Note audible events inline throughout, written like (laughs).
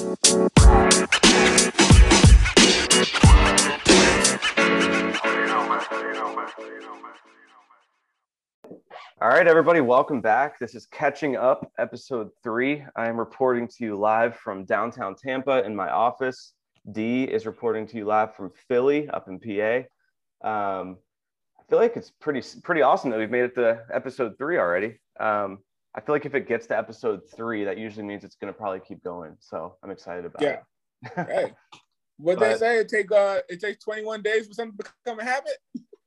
All right, everybody, welcome back. This is Catching Up, episode three. I am reporting to you live from downtown Tampa in my office. D is reporting to you live from Philly up in PA. Um, I feel like it's pretty pretty awesome that we've made it to episode three already. Um, I feel like if it gets to episode three, that usually means it's going to probably keep going. So I'm excited about yeah. it. hey, (laughs) what they say it take uh it takes 21 days for something to become a habit.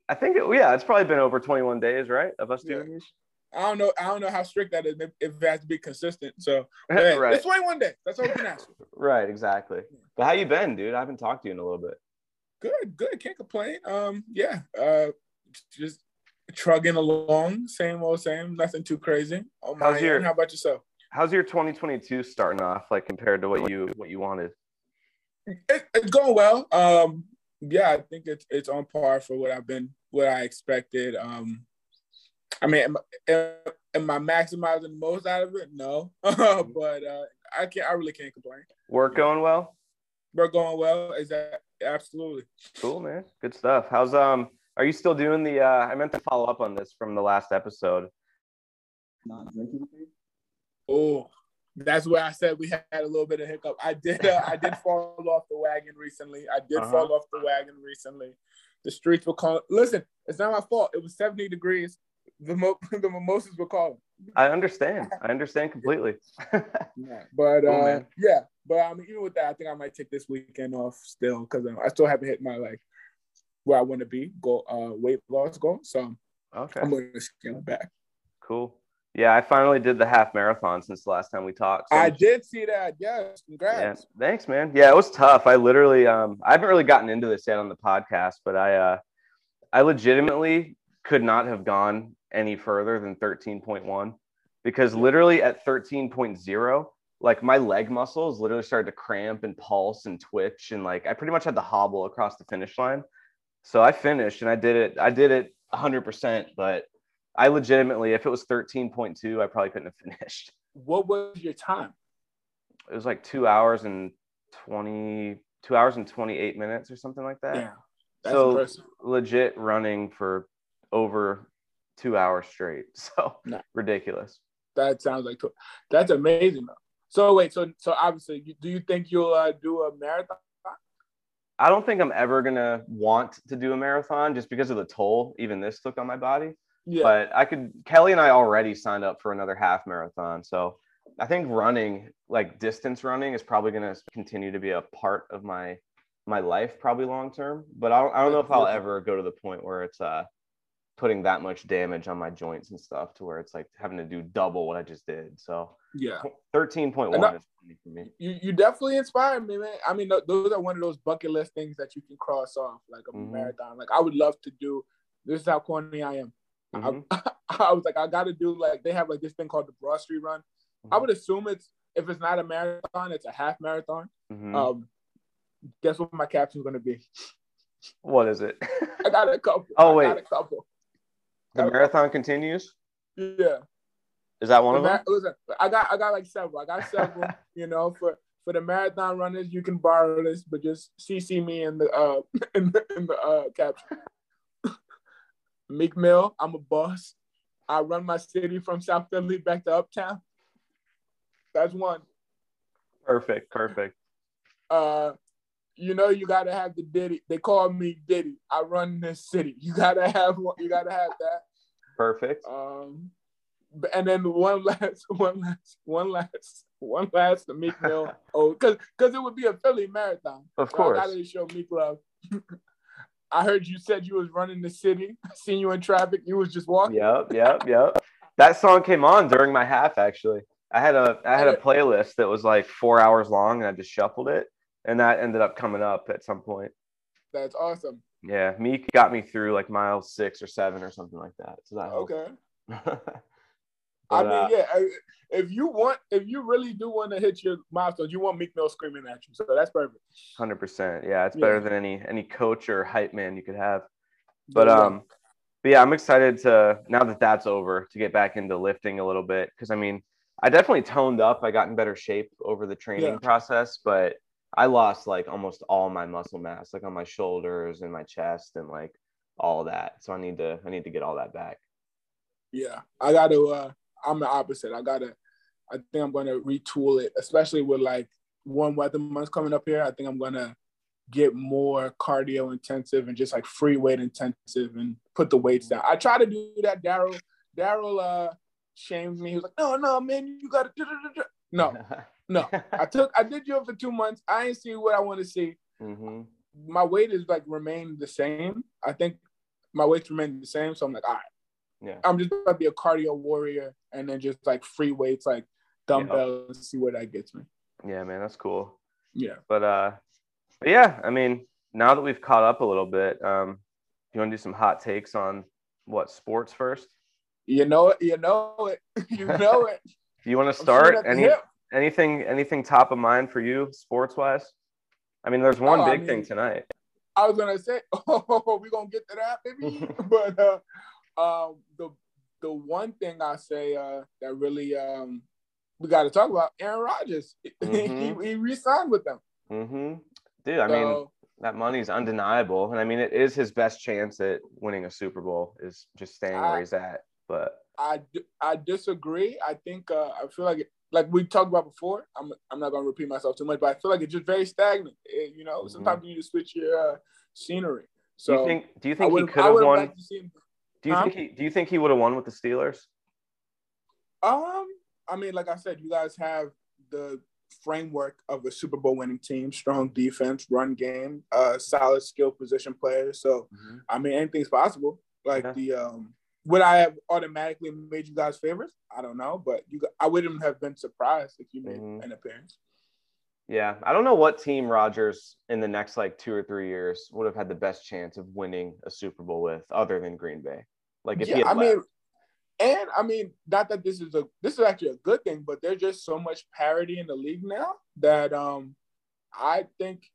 I think, it, yeah, it's probably been over 21 days, right, of us doing these. I don't know. I don't know how strict that is. If if it has to be consistent. So (laughs) yeah, right, it's 21 days. That's all we can ask. right, exactly. But how you been, dude? I haven't talked to you in a little bit. Good, good. Can't complain. Um, yeah. Uh, just trugging along. Same old same. Nothing too crazy. On my How's your- end. How about yourself? How's your 2022 starting off, like compared to what you what you wanted? It, it's going well. Um, yeah, I think it's it's on par for what I've been, what I expected. Um, I mean, am, am, am I maximizing the most out of it? No, (laughs) but uh, I can't. I really can't complain. Work going well? We're going well. Is that absolutely? Cool, man. Good stuff. How's um? Are you still doing the? uh I meant to follow up on this from the last episode. not drinking. Oh, that's where I said we had a little bit of hiccup. I did. Uh, I did (laughs) fall off the wagon recently. I did Uh-huh. fall off the wagon recently. The streets were calling. Listen, it's not my fault. It was 70 degrees. The mo- (laughs) the mimosas were calling. I understand. I understand completely. (laughs) Yeah, but Cool, uh, man. yeah, but I mean, even with that, I think I might take this weekend off still because I still haven't hit my like where I want to be go uh weight loss goal. So okay. I'm going to scale it back. Cool. Yeah, I finally did the half marathon since the last time we talked. so I did see that. Yes, Yeah, congrats. thanks, man. Yeah, it was tough. I literally, um, I haven't really gotten into this yet on the podcast, but I, uh, I legitimately could not have gone any further than 13.1 because literally at 13.0, like my leg muscles literally started to cramp and pulse and twitch, and like I pretty much had to hobble across the finish line. So I finished and I did it. I did it 100%, but I legitimately, if it was 13.2, I probably couldn't have finished. What was your time? it was like two hours and 20 two hours and 28 minutes or something like that Yeah, that's so impressive. legit running for over two hours straight (laughs) so Nah. ridiculous That sounds like that's amazing. Though. So wait, so so obviously, do you think you'll uh, do a marathon? I don't think i'm ever gonna want to do a marathon just because of the toll even this took on my body Yeah, but i could kelly and i already signed up for another half marathon so i think running like distance running is probably going to continue to be a part of my my life probably long term but i don't, I don't know if i'll ever go to the point where it's uh putting that much damage on my joints and stuff to where it's like having to do double what i just did so yeah. 13.1 I- is funny for me You you definitely inspired me, man. I mean, th- those are one of those bucket list things that you can cross off, like a Mhm. marathon. Like I would love to do. This is how corny I am. Mhm. I, (laughs) I was like, I got to do like they have like this thing called the Broad Street Run. I Mhm. would assume it's if it's not a marathon, it's a half marathon. Mhm. Um, guess what my caption's gonna be? what is it (laughs) I got a couple. Oh, wait, I got a couple. The marathon continues Yeah. is that one The of them listen, I got I got like several. I got several. (laughs) you know, for for the marathon runners, you can borrow this, but just CC me in the uh (laughs) in the, in the uh caption. (laughs) Meek Mill, I'm a boss. I run my city from South Philly back to Uptown. That's one. perfect perfect Uh, you know, you gotta have the Diddy. They call me Diddy. I run this city. You gotta have one. You gotta have that. perfect Um, and then one (laughs) last, one last, one last, one last to Meek Mill. (laughs) Oh, because because it would be a Philly marathon. of So course I gotta show Meek love. (laughs) I heard you said you was running the city. I seen you in traffic. You was just walking. Yep, yep, yep. That song came on during my half actually. I had a I had a playlist that was like four hours long and I just shuffled it and that ended up coming up at some point. That's awesome. Yeah, Meek got me through like mile six or seven or something like that. So that helped. Okay. (laughs) But, I mean, uh, yeah. I- If you want, if you really do want to hit your milestones, you want Meek Mill screaming at you. So that's perfect. hundred percent. Yeah, it's Yeah. better than any any coach or hype man you could have. But Yeah. um, but yeah, I'm excited to now that that's over to get back into lifting a little bit because I mean, I definitely toned up. I got in better shape over the training Yeah. process, but I lost like almost all my muscle mass, like on my shoulders and my chest and like all that. So I need to I need to get all that back. Yeah, I got to. Uh, I'm the opposite. I gotta. I think I'm gonna retool it, especially with like warm weather months coming up here. I think I'm gonna get more cardio intensive and just like free weight intensive and put the weights down. I try to do that. Daryl, Daryl, uh, shamed me. He was like, "No, no, man, you gotta." do, do, do, do." No, (laughs) no. (laughs) I took. I did yoga for two months. I ain't see what I want to see. hmm My weight is like remained the same. I think my weight's remained the same. So I'm like, all right. Yeah. I'm just gonna be a cardio warrior and then just like free weights, like dumbbells, and see where that gets me. Yeah, man, that's cool. Yeah. But uh but yeah, I mean, now that we've caught up a little bit, um, you want to do some hot takes on what sports first? You know it. You know it. (laughs) You know it. Do (laughs) you wanna start? Any hip. Anything anything top of mind for you sports wise? I mean, there's one Oh, I big thing tonight. I was gonna say, (laughs) oh, we gonna get to that, maybe. (laughs) (laughs) but uh, um, the the one thing I say uh, that really um, we got to talk about Aaron Rodgers. Mhm. he, he re-signed with them. Mm-hmm. Dude, I mean, that money's undeniable, and I mean, it is his best chance at winning a Super Bowl is just staying where he's at. But I, I disagree. I think uh, I feel like like we talked about before. I'm I'm not gonna repeat myself too much, but I feel like it's just very stagnant. It- you know, Mhm. sometimes you need to switch your uh, scenery. do So you think do you think he could have won? like do you Huh? think he do you think he would have won with the Steelers? Um, I mean, like I said, you guys have the framework of a Super Bowl winning team, strong defense, run game, uh, solid skill position players. So I mean, anything's possible. Like Yeah. the um, would I have automatically made you guys favorites? I don't know, but you, I wouldn't have been surprised if you made Mhm. an appearance. Yeah, I don't know what team Rodgers in the next like two or three years would have had the best chance of winning a Super Bowl with, other than Green Bay. Like if he yeah, had I mean, left. and I mean, not that this is a this is actually a good thing, but there's just so much parity in the league now that um, I think.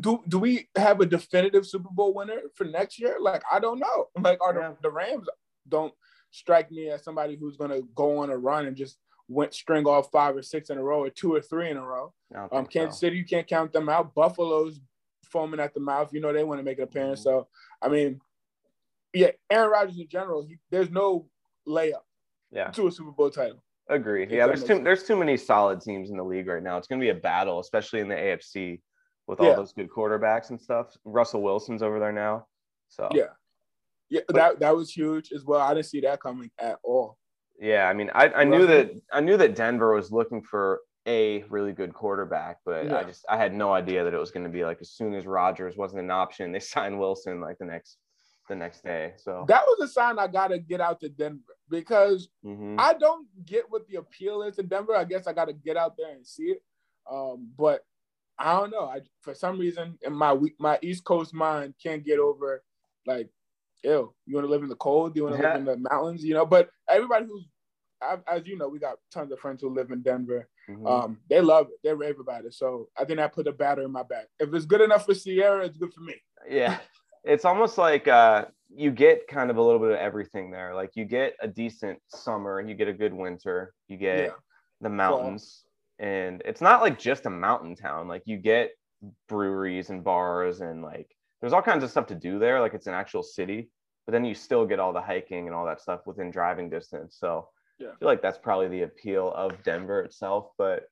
Do do we have a definitive Super Bowl winner for next year? Like I don't know. (laughs) Like are Yeah. the, the Rams don't strike me as somebody who's gonna go on a run and just went string off five or six in a row or two or three in a row. Um, Kansas so. City, you can't count them out. Buffalo's foaming at the mouth. You know they want to make an appearance. Mhm. So I mean, yeah, Aaron Rodgers in general, he, there's no layup Yeah, to a Super Bowl title. agree. Yeah, there's too there's too many solid teams in the league right now. It's gonna be a battle, especially in the AFC with all Yeah. those good quarterbacks and stuff. Russell Wilson's over there now, so Yeah, yeah, that that was huge as well. I didn't see that coming at all. Yeah, I mean, I, I knew that I knew that Denver was looking for a really good quarterback, but I just I had no idea that it was going to be like as soon as Rodgers wasn't an option, they (laughs) signed Wilson like the next the next day. So That was a sign I gotta get out to Denver because mhm. I don't get what the appeal is to Denver. I guess I gotta get out there and see it. Um, but I don't know. I for some reason in my my East Coast mind can't get over like, ew, you want to live in the cold? Do you want to Yeah. live in the mountains? You know. But everybody who's as you know, we got tons of friends who live in Denver. Mhm. Um, they love it. They rave about it. So I think I put a batter in my back. If it's good enough for Sierra, it's good for me. yeah, it's almost like uh, you get kind of a little bit of everything there. Like you get a decent summer, and you get a good winter, you get Yeah. the mountains, and it's not like just a mountain town. Like you get breweries and bars and like there's all kinds of stuff to do there. Like it's an actual city, but then you still get all the hiking and all that stuff within driving distance. So Yeah. I feel like that's probably the appeal of Denver itself. But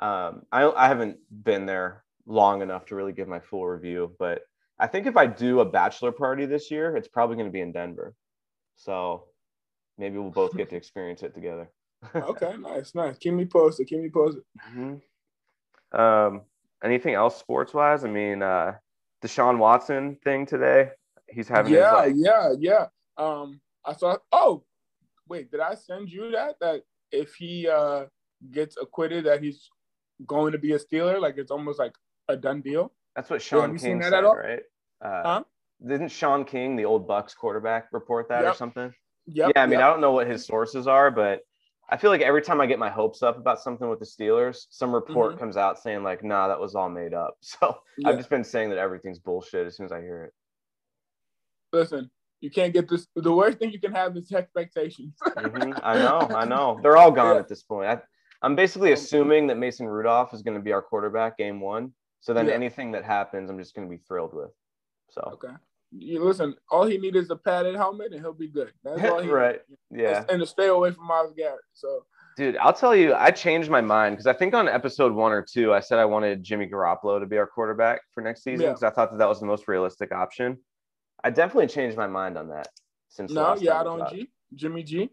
um, I I haven't been there long enough to really give my full review. But I think if I do a bachelor party this year, it's probably going to be in Denver. So maybe we'll both get to experience it together. Okay, nice, nice. Keep me posted. Keep me posted. Mhm. Um, anything else sports wise? I mean, uh, Deshaun Watson thing today. He's having yeah, his like, yeah, yeah. Um, I saw. Oh, wait, did I send you that? That if he uh gets acquitted, that he's going to be a Steeler. Like it's almost like a done deal. that's what Shaun seen King that said, right? Uh, Huh? Didn't Shaun King, the old Bucs quarterback, report that or something? Yep. yeah, I mean, yep. I don't know what his sources are, but I feel like every time I get my hopes up about something with the Steelers, some report Mhm. comes out saying like, "Nah, that was all made up." (laughs) So Yeah. I've just been saying that everything's bullshit as soon as I hear it. Listen, You can't get this. The worst thing you can have is expectations. (laughs) Mhm. I know, I know. They're all gone Yeah. at this point. I, I'm basically assuming that Mason Rudolph is going to be our quarterback game one. So then Yeah. anything that happens, I'm just going to be thrilled with. So okay. You listen. All he needs is a padded helmet, and he'll be good. That's all he (laughs) right, needs. yeah, And to stay away from Myles Garrett. So dude. I'll tell you, I changed my mind because I think on episode one or two, I said I wanted Jimmy Garoppolo to be our quarterback for next season Yeah. because I thought that that was the most realistic option. I definitely changed my mind on that since no, yeah, I don't. G. Jimmy G.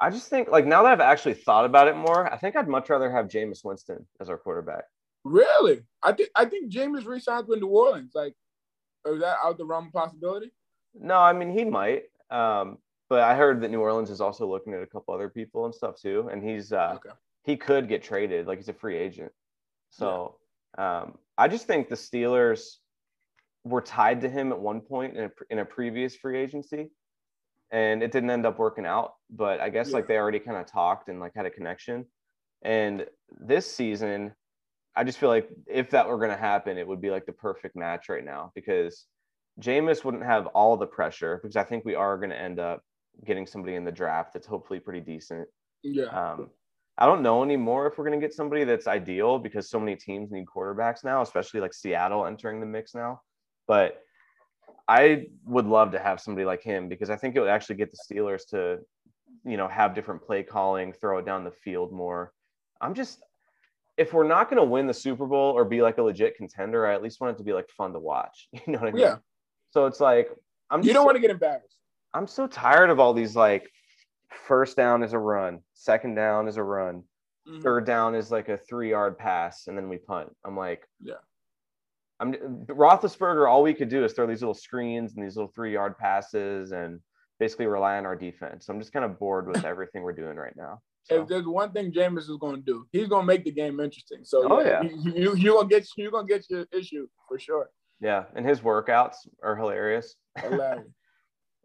I just think like now that I've actually thought about it more, I think I'd much rather have Jameis Winston as our quarterback. Really? I think I think Jameis re-signs with New Orleans. Like, is that out the realm of possibility? No, I mean he might. Um, but I heard that New Orleans is also looking at a couple other people and stuff too, and he's uh, okay. he could get traded. Like he's a free agent. So um, I just think the Steelers were tied to him at one point in a, in a previous free agency, and it didn't end up working out. But I guess like they already kind of talked and like had a connection. And this season, I just feel like if that were going to happen, it would be like the perfect match right now because Jameis wouldn't have all the pressure because I think we are going to end up getting somebody in the draft that's hopefully pretty decent. Yeah. Um, I don't know anymore if we're going to get somebody that's ideal because so many teams need quarterbacks now, especially like Seattle entering the mix now. But I would love to have somebody like him because I think it would actually get the Steelers to, you know, have different play calling, throw it down the field more. I'm just, if we're not going to win the Super Bowl or be like a legit contender, I at least want it to be like fun to watch. (laughs) You know what I mean? Yeah. So it's like, I'm just You don't so- want to get embarrassed. I'm so tired of all these like first down is a run, second down is a run, Mhm. third down is like a three yard pass, and then we punt. I'm like, Yeah. I'm Roethlisberger. All we could do is throw these little screens and these little three yard passes, and basically rely on our defense. I'm just kind of bored with (laughs) everything we're doing right now. So, If there's one thing Jameis is going to do, he's going to make the game interesting. So Oh, yeah, yeah. you you you gonna get you gonna get your issue for sure. yeah, and his workouts are hilarious. Hilarious. (laughs)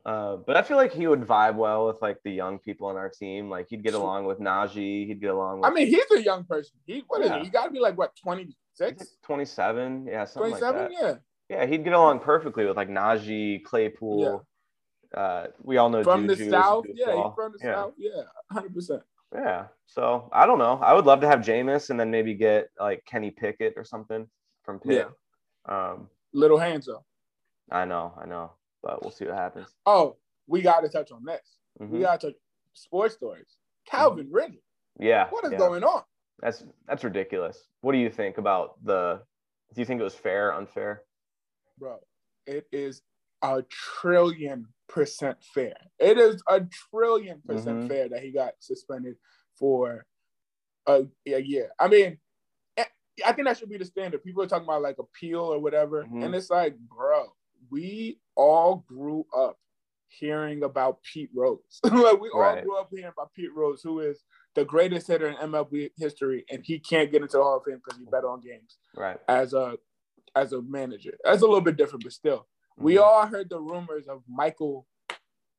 Uh, but I feel like he would vibe well with like the young people on our team. Like he'd get along with Najee. He'd get along with I mean, he's a young person. He what is Yeah. he? He got to be like what twenty six? Twenty seven? Yeah, something like 27? that. yeah. Yeah, he'd get along perfectly with like Najee, Claypool. Uh, we all know From the Juju is a south, yeah, he's from the yeah. south, yeah, hundred percent. Yeah. So I don't know. I would love to have Jameis and then maybe get like Kenny Pickett or something from Pitt. Um, Little hands up. I know, I know, but we'll see what happens. Oh, we got to touch on this. We Mhm. got to touch sports stories. Calvin Ridley, Yeah. what is yeah. going on, That's that's ridiculous. What do you think about the? Do you think it was fair, unfair? bro? It is a trillion percent fair. It is a trillion percent Mhm. fair that he got suspended for a, a year. I mean, eh, I think that should be the standard. People are talking about like appeal or whatever, Mhm. and it's like, bro, we all grew up hearing about Pete Rose. (laughs) like we all Right. grew up hearing about Pete Rose, who is the greatest hitter in MLB history, and he can't get into the Hall of Fame because he bet on games Right. as a as a manager. That's a little bit different, but still, we Mhm. all heard the rumors of Michael,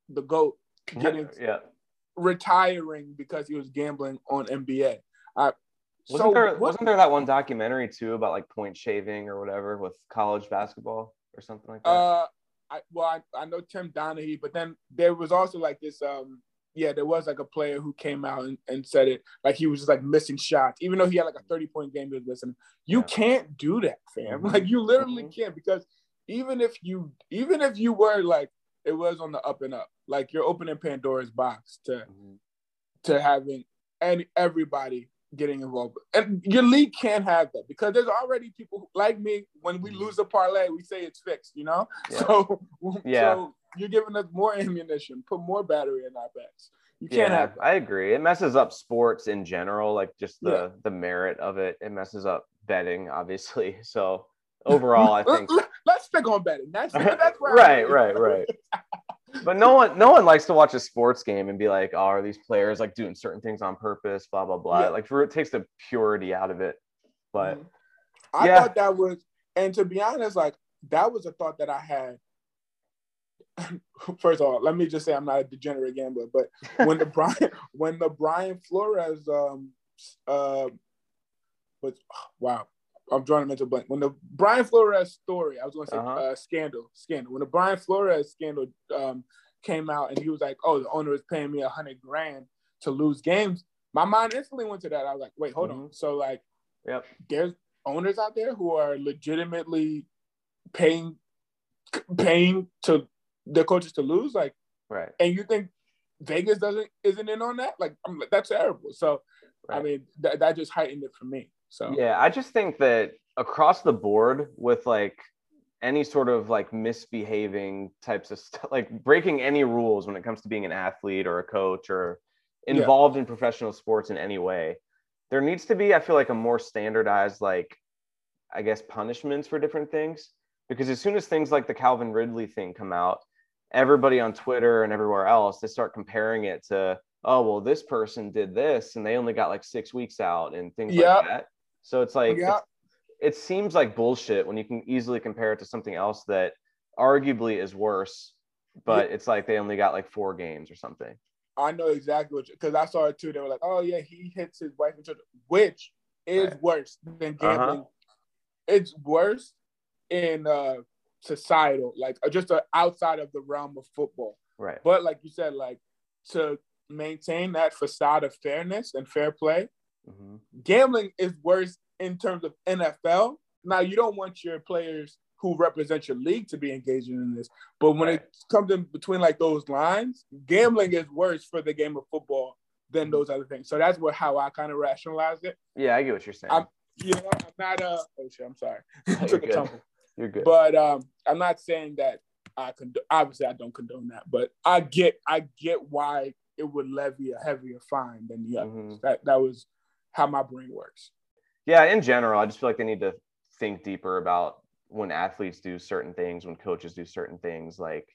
the goat, getting yeah. retiring because he was gambling on NBA. Uh, Wasn't so there what- wasn't there that one documentary too about like point shaving or whatever with college basketball or something like that? Uh, I well, I, I know Tim Donaghy, but then there was also like this. Um, yeah, there was like a player who came out and, and said it like he was just like missing shots, even though he had like a thirty point game. He was missing. You Yeah. can't do that, fam. (laughs) Like you literally Mhm. can't because even if you even if you were like it was on the up and up, like you're opening Pandora's box to Mhm. to having and everybody getting involved. And your league can't have that because there's already people who- like me. When we Mhm. lose a parlay, we say it's fixed. You know, Yeah. so (laughs) Yeah. so you're giving us more ammunition, put more battery in our backs. You can't yeah, have that. I agree. It messes up sports in general, like just the Yeah. the merit of it. It messes up betting, obviously. (laughs) So overall, I think Let's stick on betting. That's (laughs) that's where right, right, right. (laughs) But no one, no one likes to watch a sports game and be like, "Oh, are these players like doing certain things on purpose?" Blah blah blah. Yeah. Like, it takes the purity out of it. But Mhm. I Yeah. thought that was, and to be honest, like that was a thought that I had. (laughs) First of all, let me just say I'm not a degenerate gambler, but when the Brian when the Brian Flores um uh but (sighs) wow I'm drawing a mental blank when the Brian Flores story I was going to say Uh-huh. uh, scandal scandal when the Brian Flores scandal um came out and he was like, "Oh, the owner is paying me a hundred grand to lose games," my mind instantly went to that. I was like, "Wait, hold on." So like, Yep. there's owners out there who are legitimately paying paying to their coaches to lose, like, Right. and you think Vegas doesn't isn't in on that? Like, I'm like, that's terrible. So, I mean, that that just heightened it for me. So Yeah, I just think that across the board with like any sort of like misbehaving types of (laughs) stuff, like breaking any rules when it comes to being an athlete or a coach or Yeah. involved in professional sports in any way, there needs to be, I feel like, a more standardized, like, I guess, punishments for different things. Because as soon as things like the Calvin Ridley thing come out, everybody on Twitter and everywhere else, they start comparing it to, oh, well, this person did this and they only got like six weeks out and things Yep. like that. So it's like, Yeah. it's- it seems like bullshit when you can easily compare it to something else that arguably is worse, but it's like they only got like four games or something. I know exactly what because I saw it too. They were like, "Oh yeah, he hits his wife and children," which is Right. worse than Uh-huh. gambling. It's worse in uh, societal, like uh, just uh, outside of the realm of football. Right. But like you said, like to maintain that facade of fairness and fair play, hmm gambling is worse in terms of NFL. Now you don't want your players who represent your league to be engaging in this, but when Right. it comes in between like those lines, gambling is worse for the game of football than those other things. So that's what how I kind of rationalized it. Yeah, I get what you're saying. I'm- You know, I'm not uh oh shit, I'm sorry. (laughs) You're Took a good. tumble. You're good. But um I'm not saying that I could obviously I don't condone that, but I get I get why it would levy a heavier fine than the others. Mhm. That that was how my brain works. yeah, in general, I just feel like they need to think deeper about when athletes do certain things, when coaches do certain things, like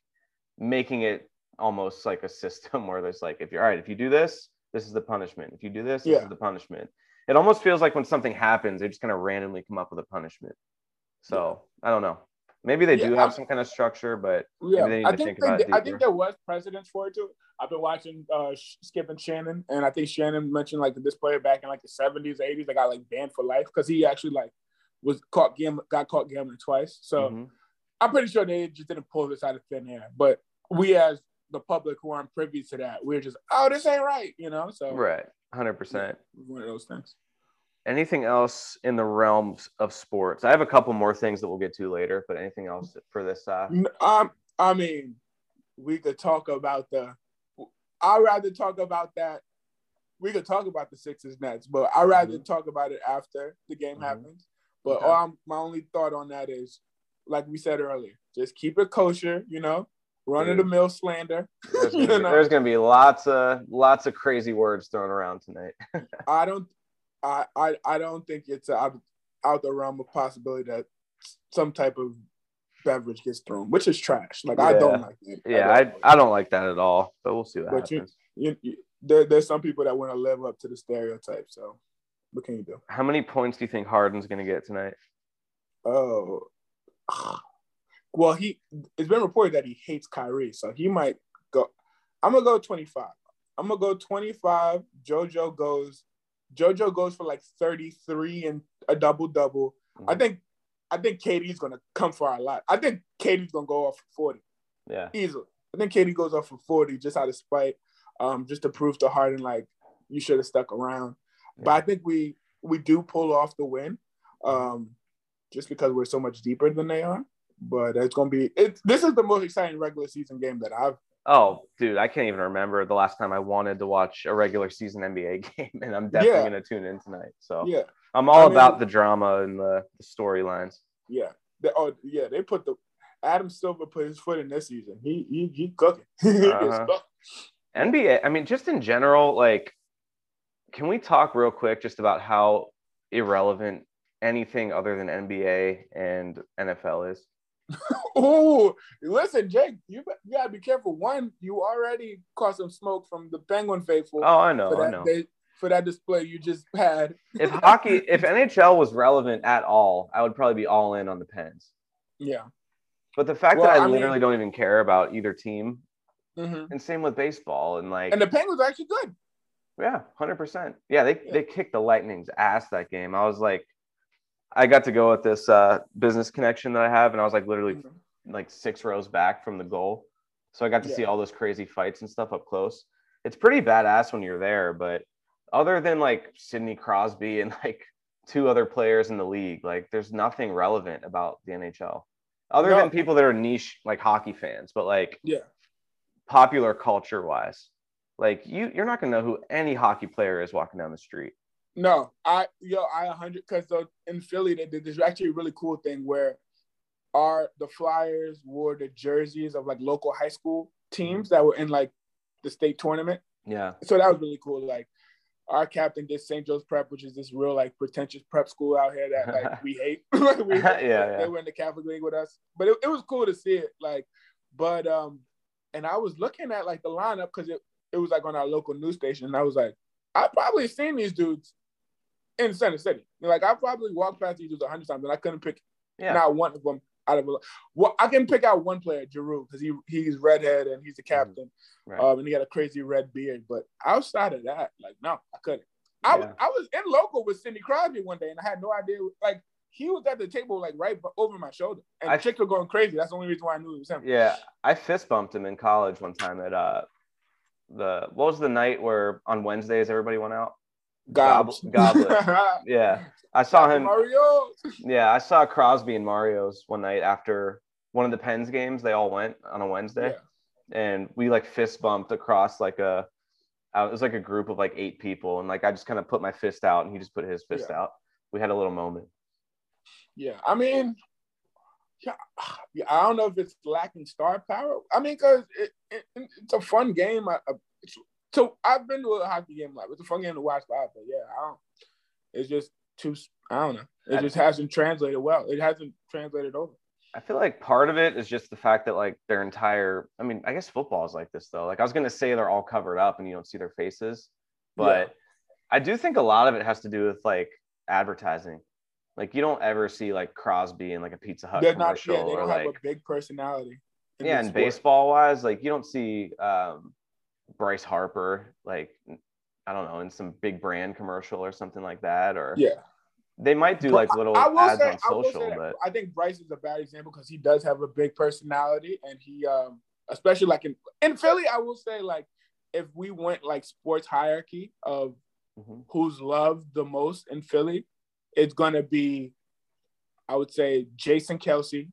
making it almost like a (laughs) system where there's like, if you're all right, if you do this, this is the punishment. If you do this, this Yeah. is the punishment. It almost feels like when something happens, they just kind of randomly come up with a punishment. So I don't know. Maybe they Yeah, do have I'm- some kind of structure, but Yeah, Maybe they need I think think they, I think there was precedence for it too. I've been watching uh, Skip and Shannon, and I think Shannon mentioned like this player back in like the seventies, eighties, that got like banned for life because he actually like was caught gam- got caught gambling twice. So mhm. I'm pretty sure they just didn't pull this out of thin air. But we as the public who aren't privy to that, we're just oh this ain't right, you know. So right, hundred percent. one of those things. Anything else in the realms of sports? I have a couple more things that we'll get to later, but anything else for this? Uh, Um, I mean, we could talk about the. I'd rather talk about that. We could talk about the Sixers Nets, but I'd rather talk about it after the game Mhm. happens. But Okay. all my only thought on that is, like we said earlier, just keep it kosher. You know, run of the mill slander. there's, gonna (laughs) be, there's gonna be lots of lots of crazy words thrown around tonight. (laughs) I don't. I, I I don't think it's out, out the realm of possibility that some type of beverage gets thrown, which is trash. Like I don't like it. yeah, don't I, I don't like that at all, but we'll see what But you- happens. you, you, there, there's some people that want to live up to the stereotype. So, what can you do? How many points do you think Harden's gonna get tonight? Oh, (sighs) well, he. It's been reported that he hates Kyrie, so he might go. I'm gonna go 25. I'm gonna go 25. JoJo goes. JoJo goes for like 33 and a double double. I Mhm. think. I think KD's gonna come for a lot. I think KD's gonna go off for 40 Yeah, easily. I think Katie goes off for 40 just out of spite, um, just to prove to Harden like you should have stuck around. But I think we we do pull off the win, um, just because we're so much deeper than they are. But it's gonna be it. This is the most exciting regular season game that I've. Oh, dude, I can't even remember the last time I wanted to watch a regular season NBA (laughs) game, and I'm definitely Yeah. gonna tune in tonight. So Yeah, I'm all I mean- about the drama and the, the storylines. yeah. They, oh yeah, they put the Adam Silver put his foot in this season. He he he cooking. (laughs) Uh-huh. cooking. NBA, I mean, just in general, like, can we talk real quick just about how irrelevant anything other than NBA and NFL is? (laughs) Oh, listen, Jake, you, you gotta be careful. One, you already caught some smoke from the Penguin faithful Oh, I know, for I know. for that display you just had. If hockey, if NHL was relevant at all, I would probably be all in on the Pens. Yeah. But the fact Well, that I, I mean- literally don't even care about either team, hmm and same with baseball, and like, And the Penguins are actually good. yeah, hundred percent. Yeah, they Yeah. they kicked the Lightning's ass that game. I was like, I got to go with this uh, business connection that I have, and I was like literally Mhm. Like six rows back from the goal. So I got to Yeah. see all those crazy fights and stuff up close. It's pretty badass when you're there, but other than like Sidney Crosby and like two other players in the league, like there's nothing relevant about the NHL. Other No. than people that are niche like hockey fans, but like Yeah. popular culture wise. Like you you're not gonna know who any hockey player is walking down the street. No, I yo, I 100 because in Philly they did this actually a really cool thing where our the Flyers wore the jerseys of like local high school teams that were in like the state tournament. Yeah. So that was really cool. Like our captain did St. Joe's Prep, which is this real like pretentious prep school out here that like (laughs) we hate. (laughs) we, (laughs) Yeah, yeah. They were in the Catholic League with us, but it, it was cool to see it. Like, but um, and I was looking at like the lineup because it it was like on our local news station, and I was like, I probably seen these dudes in Center City. Like I probably walked past these dudes a hundred times, and I couldn't pick Yeah. not one of them out of well, I can pick out one player, Giroux, because he he's redhead and he's the captain, Right. um, and he got a crazy red beard. But outside of that, like no, I couldn't. I was I was in local with Sidney Crosby one day, and I had no idea. Like he was at the table, like right over my shoulder, and I- chicks were going crazy. That's the only reason why I knew it was him. Yeah, I fist bumped him in college one time at uh the what was the night where on Wednesdays everybody went out? Gobs. Goblet. (laughs) Yeah, I saw him. Mario. Yeah, I saw Crosby and Mario's one night after one of the Pens games. They all went on a Wednesday, and we like fist bumped across like a. Uh, it was like a group of like eight people, and like I just kind of put my fist out, and he just put his fist Yeah. out. We had a little moment. Yeah, I mean, yeah, yeah, I don't know if it's lacking star power. I mean, because it, it, it's a fun game. I- it's, so I've been to a hockey game live. It's a fun game to watch live, but yeah, I don't. It's just too. I don't know. It I- just hasn't translated well. It hasn't translated over. I feel like part of it is just the fact that like their entire I mean, I guess football is like this though. Like I was gonna say they're all covered up and you don't see their faces, but I do think a lot of it has to do with like advertising. Like you don't ever see like Crosby in like a Pizza Hut They're not. commercial Yeah, they or don't like have a big personality. yeah, and baseball wise, like you don't see um Bryce Harper like I don't know in some big brand commercial or something like that, or Yeah. they might do like little I ads say, on social, that but I think Bryce is a bad example because he does have a big personality, and he, um, especially like in in Philly, I will say like if we went like sports hierarchy of Mhm. who's loved the most in Philly, it's gonna be, I would say Jason Kelce,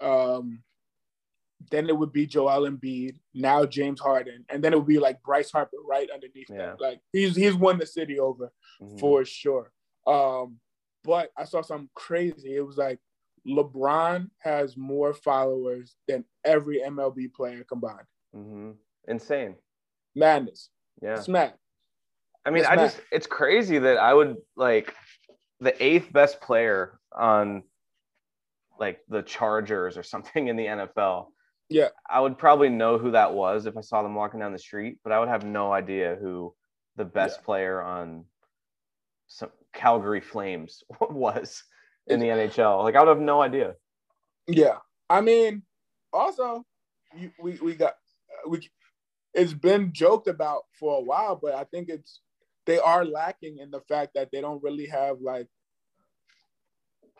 um, then it would be Joel Embiid, now James Harden, and then it would be like Bryce Harper right underneath Yeah. that. Like he's he's won the city over Mhm. for sure. Um, but I saw something crazy. It was like LeBron has more followers than every MLB player combined. Mm-hmm. insane. Madness. Yeah. It's mad. I mean, It's I mad. just it's crazy that I would like the eighth best player on like the Chargers or something in the NFL. Yeah. I would probably know who that was if I saw them walking down the street, but I would have no idea who the best Yeah. player on some Calgary Flames (laughs) was in the NHL. Like I would have no idea. Yeah. I mean, also, you, we we got we. It's been joked about for a while, but I think it's they are lacking in the fact that they don't really have like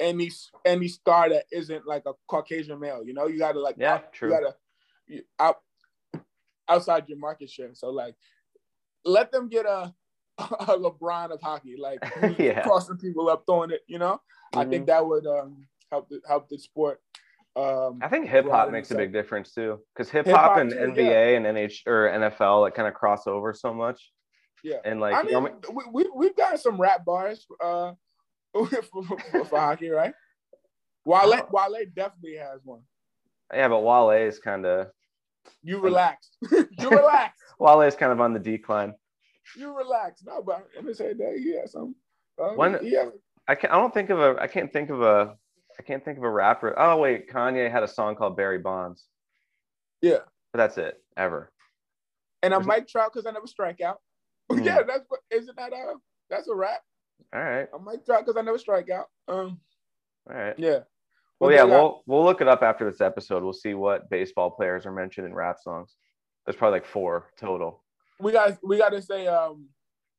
any any star that isn't like a Caucasian male. You know, you got to like Yeah, out- true. You gotta you, out outside your market share. So like, let them get a (laughs) a LeBron of hockey, like (laughs) Yeah. crossing people up, throwing it. You know, I think that would um help the help the sport. Um, I think hip hop makes a big difference too, because hip Hip-hop and too, NBA and NH or NFL like kind of cross over so much. Yeah. and like I you know, we, we we've got some rap bars uh for, for, for hockey, right? Wale Oh. Wale definitely has one. yeah, but Wale is kind of You relax. (laughs) you relax. (laughs) Wale is kind of on the decline. You relax. No, but I'm gonna say that he has some. Uh, When- he has- I can't. I don't think of a. I can't think of a. I can't think of a rapper. Oh wait, Kanye had a song called Barry Bonds. Yeah. but that's it ever. and a There's- Mike Trout because I never strike out. (laughs) Hmm. yeah, that's what isn't that a that's a rap. All right, I might Trout because I never strike out. Um, all right. yeah. Well, But yeah, we'll we'll look it up after this episode. We'll see what baseball players are mentioned in rap songs. There's probably like four total. we got we got to say um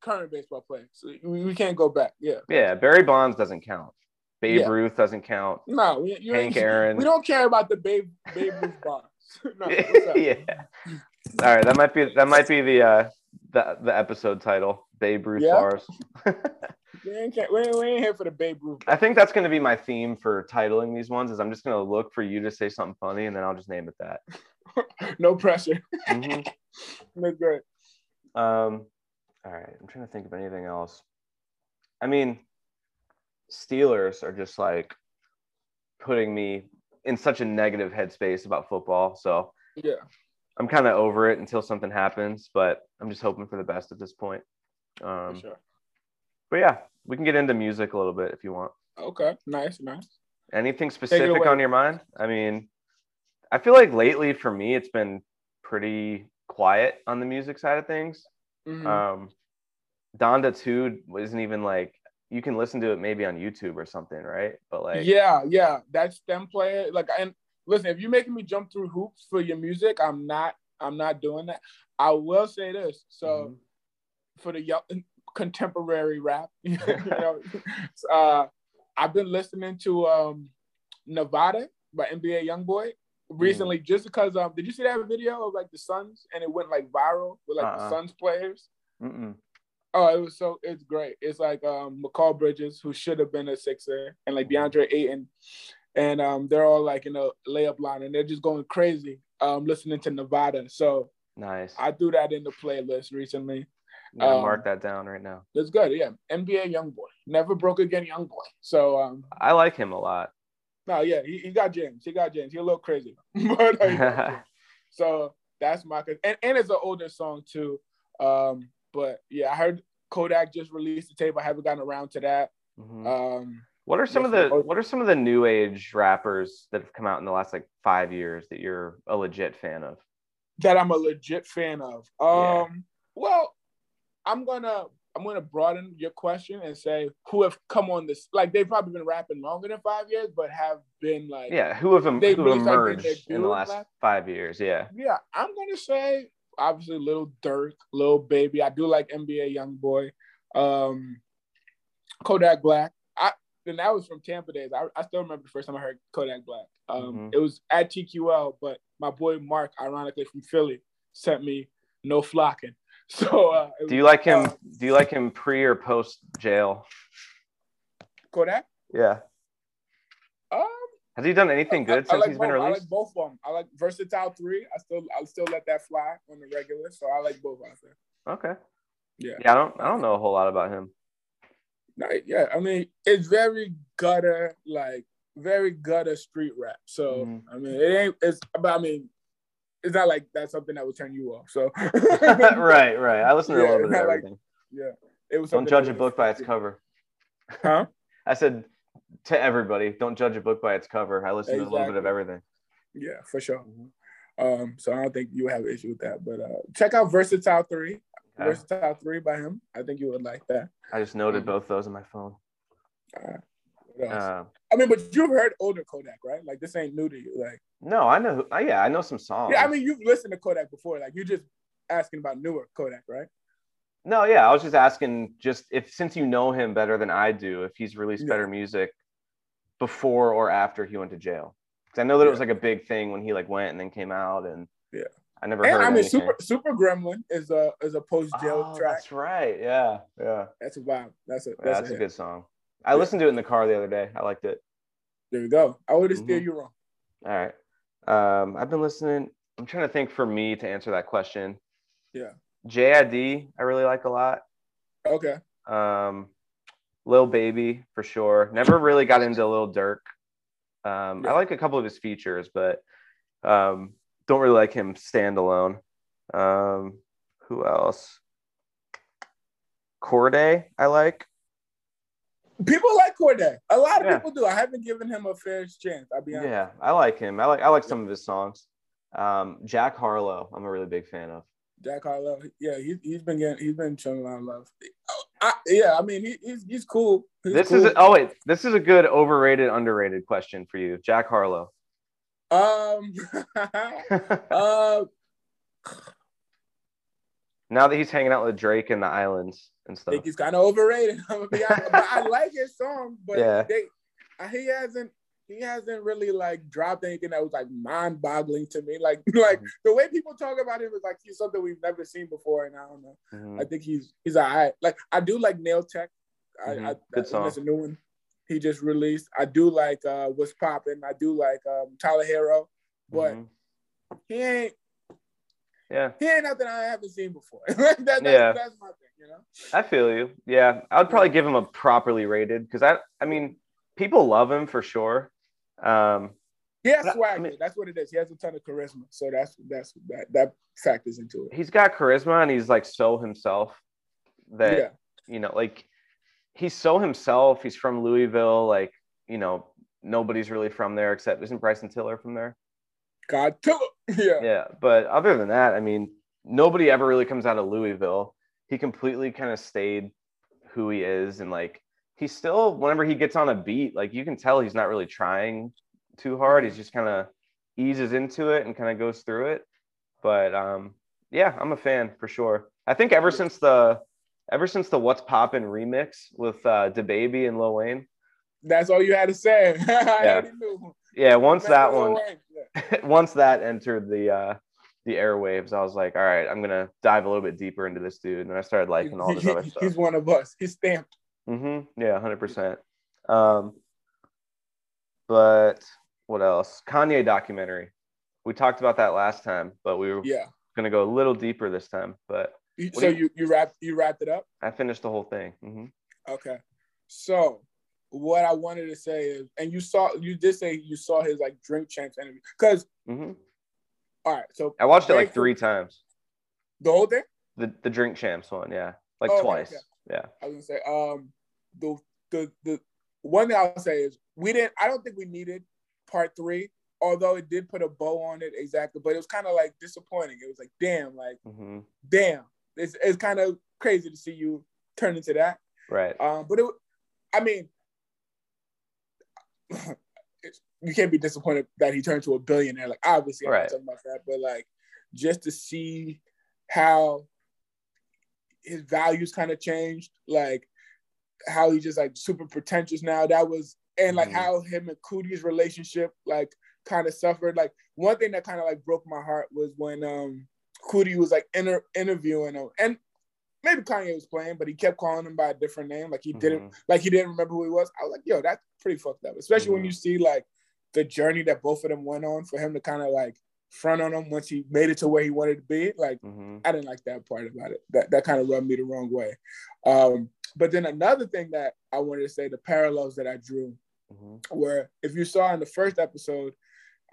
current baseball players. So we, we can't go back. Yeah. Yeah, Barry Bonds doesn't count. Babe Yeah. Ruth doesn't count. No, we, you Hank Aaron. we don't care about the Babe Babe Ruth (laughs) bars. (laughs) no, (laughs) yeah. All right, that might be that might be the uh the the episode title. Babe Ruth Yeah. bars. (laughs) We ain't, we ain't, we ain't here for the Babe Ruth. I think that's going to be my theme for titling these ones. Is I'm just going to look for you to say something funny, and then I'll just name it that. (laughs) no pressure. Mhm. That's great. Um, all right, I'm trying to think of anything else. I mean, Steelers are just like putting me in such a negative headspace about football. So Yeah. I'm kind of over it until something happens, but I'm just hoping for the best at this point. Um, sure. But yeah, we can get into music a little bit if you want. Okay. Nice. Nice. Anything specific on your mind? I mean, I feel like lately for me, it's been pretty quiet on the music side of things. Mhm. Um, Donda 2 wasn't even like, you can listen to it maybe on YouTube or something, right? But like, yeah, yeah. That's them playing. Like, and listen, if you're making me jump through hoops for your music, I'm not. I'm not doing that. I will say this. So Mhm. For the young contemporary rap, (laughs) you (laughs) know, uh, I've been listening to um, Nevada by NBA YoungBoy recently, just because um, did you see that video of like the Suns and it went like viral with like the Uh-uh. Suns players? Mm-mm. Oh, it was so it's great. It's like um Mikal Bridges, who should have been a sixer, and like DeAndre Ayton, and um they're all like in a layup line, and they're just going crazy. Um, listening to Nevada. So nice. I threw that in the playlist recently. I'm gonna um, mark that down right now. That's good. Yeah, NBA young boy, never broke again, young boy. So um, I like him a lot. no, yeah, he, he got James. He got James. He a little crazy, (laughs) but uh, he got (laughs) James. so that's my and and it's an older song too. Um, but yeah, I heard Kodak just released the tape. I haven't gotten around to that. Mhm. Um, What are some of the. What are some of the new age rappers that have come out in the last like five years that you're a legit fan of? that I'm a legit fan of. Um, well, I'm gonna I'm gonna broaden your question and say who have come on this like they've probably been rapping longer than five years, but have been like Yeah, who have, em- who like, emerged in the last last- five years? Yeah. yeah. I'm gonna say obviously Lil Durk, Lil Baby. I do like NBA Young Boy, um, Kodak Black. I and that was from Tampa days. I, I still remember the first time I heard Kodak Black. Um, Mhm. It was at TQL, but my boy Mark, ironically from Philly, sent me No Flocking. (laughs) So uh, Do you like him? uh, do you like him pre or post jail? Kodak? Yeah. Um, Has he done anything good I, I since like he's both. been released? I like both of them. I like Versatile Three. I still I still let that fly on the regular. So I like both out there. Okay. Yeah. Yeah, I don't. I don't know a whole lot about him. Like, yeah, I mean, it's very gutter, like very gutter street rap. So Mhm. I mean, it ain't. It's but I mean, it's not like that's something that would turn you off. So (laughs) right, right. I listen to a little bit of not like- everything. yeah, it was. don't judge a book by its cover. Huh? (laughs) I said to everybody, don't judge a book by its cover. I listen to a little bit of everything. Yeah, for sure. Mm-hmm. Um, so I don't think you have an issue with that. But uh, check out Versatile Three. Okay. Versatile Three by him. I think you would like that. I just noted Mhm. both those on my phone. What else? Uh, I mean, but you've heard older Kodak, right? Like this ain't new to you. Like, no, I know. who- Yeah, I know some songs. yeah, I mean, you've listened to Kodak before. Like, you're just asking about newer Kodak, right? No, yeah, I was just asking, just if since you know him better than I do, if he's released Yeah. better music before or after he went to jail. Because I know that it was like a big thing when he like went and then came out, and Yeah. I never And heard I mean, anything. Super Super Gremlin is a is a post jail oh, track. that's right. Yeah, yeah, That's a vibe. That's a yeah that's, that's a, a good song. I Yeah. listened to it in the car the other day. I liked it. There we go. I would have steered Mhm. you wrong. All right. Um, I've been listening. I'm trying to think for me to answer that question. Yeah. JID, I really like a lot. Okay. Um, Lil Baby for sure. Never really got into Lil Durk. Um, I like a couple of his features, but um, don't really like him standalone. Um, who else? Cordae, I like. People like Cordae. A lot of Yeah. people do. I haven't given him a fair chance. I'll be honest. Yeah, I like him. I like I like some of his songs. Um, Jack Harlow, I'm a really big fan of. Jack Harlow. Yeah, he, he's been getting he's been showing a lot of love. Oh, I, yeah, I mean he, he's he's cool. He's This cool. is oh wait, this is a good overrated underrated question for you, Jack Harlow. um (laughs) (laughs) uh now that he's hanging out with Drake in the islands and stuff. I think he's kind of overrated. (laughs) I'm gonna be honest, but I (laughs) like his song, but Yeah. they uh, he hasn't he hasn't really like dropped anything that was like mind-boggling to me. Like (laughs) like the way people talk about him is like he's something we've never seen before, and I don't know. Mhm. I think he's he's alright. Like I do like Nail Tech. I, Mhm. I Good song. That's a new one he just released. I do like uh What's Popping. I do like um Tyler Herro, but Mhm. he ain't Yeah, he ain't nothing I haven't seen before. (laughs) that, that's, Yeah. that's my thing, you know. I feel you. Yeah, I would probably give him a properly rated because I, I mean, people love him for sure. Um, He has But I- mean- that's what it is. He has a ton of charisma, so that's that's that that factors into it. he's got charisma and he's like so himself that yeah, you know, like he's so himself. He's from Louisville. Like you know, nobody's really from there except isn't Bryson Tiller from there? God him. Yeah. Yeah, but other than that, I mean, nobody ever really comes out of Louisville. He completely kind of stayed who he is, and like he's still whenever he gets on a beat, like you can tell he's not really trying too hard. He's just kind of eases into it and kind of goes through it. But um, yeah, I'm a fan for sure. I think ever since the ever since the What's Poppin' remix with uh DaBaby and Lil Wayne, That's all you had to say. (laughs) I Yeah. Yeah, once that one yeah. (laughs) once that entered the uh the airwaves, I was like, all right, I'm gonna dive a little bit deeper into this dude, and I started liking all this (laughs) other stuff. He's one of us. He's stamped. Mm-hmm. Yeah, hundred percent. Um, but what else? Kanye documentary. We talked about that last time, but we were Yeah. gonna go a little deeper this time. But So you- you you wrapped you wrapped it up. I finished the whole thing. Mm-hmm. Okay. So what I wanted to say is, and you saw you did say you saw his like drink champs interview. Cause hmm all right, so I watched it like three times. the whole thing. The the drink champs one, yeah, like Oh, twice. okay. Yeah. I was gonna say, um, the the the one thing I'll say is we didn't. I don't think we needed part three, although it did put a bow on it exactly. But it was kind of like disappointing. It was like, damn, like hmm damn, it's it's kind of crazy to see you turn into that. Right. Um, but it, I mean, you can't be disappointed that he turned to a billionaire. Like obviously, I'm Right. not talking about that, but like just to see how his values kind of changed, like how he's just like super pretentious now. That was and like Mhm. how him and Coodie's relationship like kind of suffered. Like one thing that kind of like broke my heart was when um Coodie was like inter- interviewing him and maybe Kanye was playing, but he kept calling him by a different name. Like he didn't Mhm. like he didn't remember who he was. I was like, yo, that's pretty fucked up. Especially when Mhm. you see like the journey that both of them went on for him to kind of like front on him once he made it to where he wanted to be. Like Mhm. I didn't like that part about it. That that kind of rubbed me the wrong way. Um, but then another thing that I wanted to say, the parallels that I drew Mhm. where if you saw in the first episode,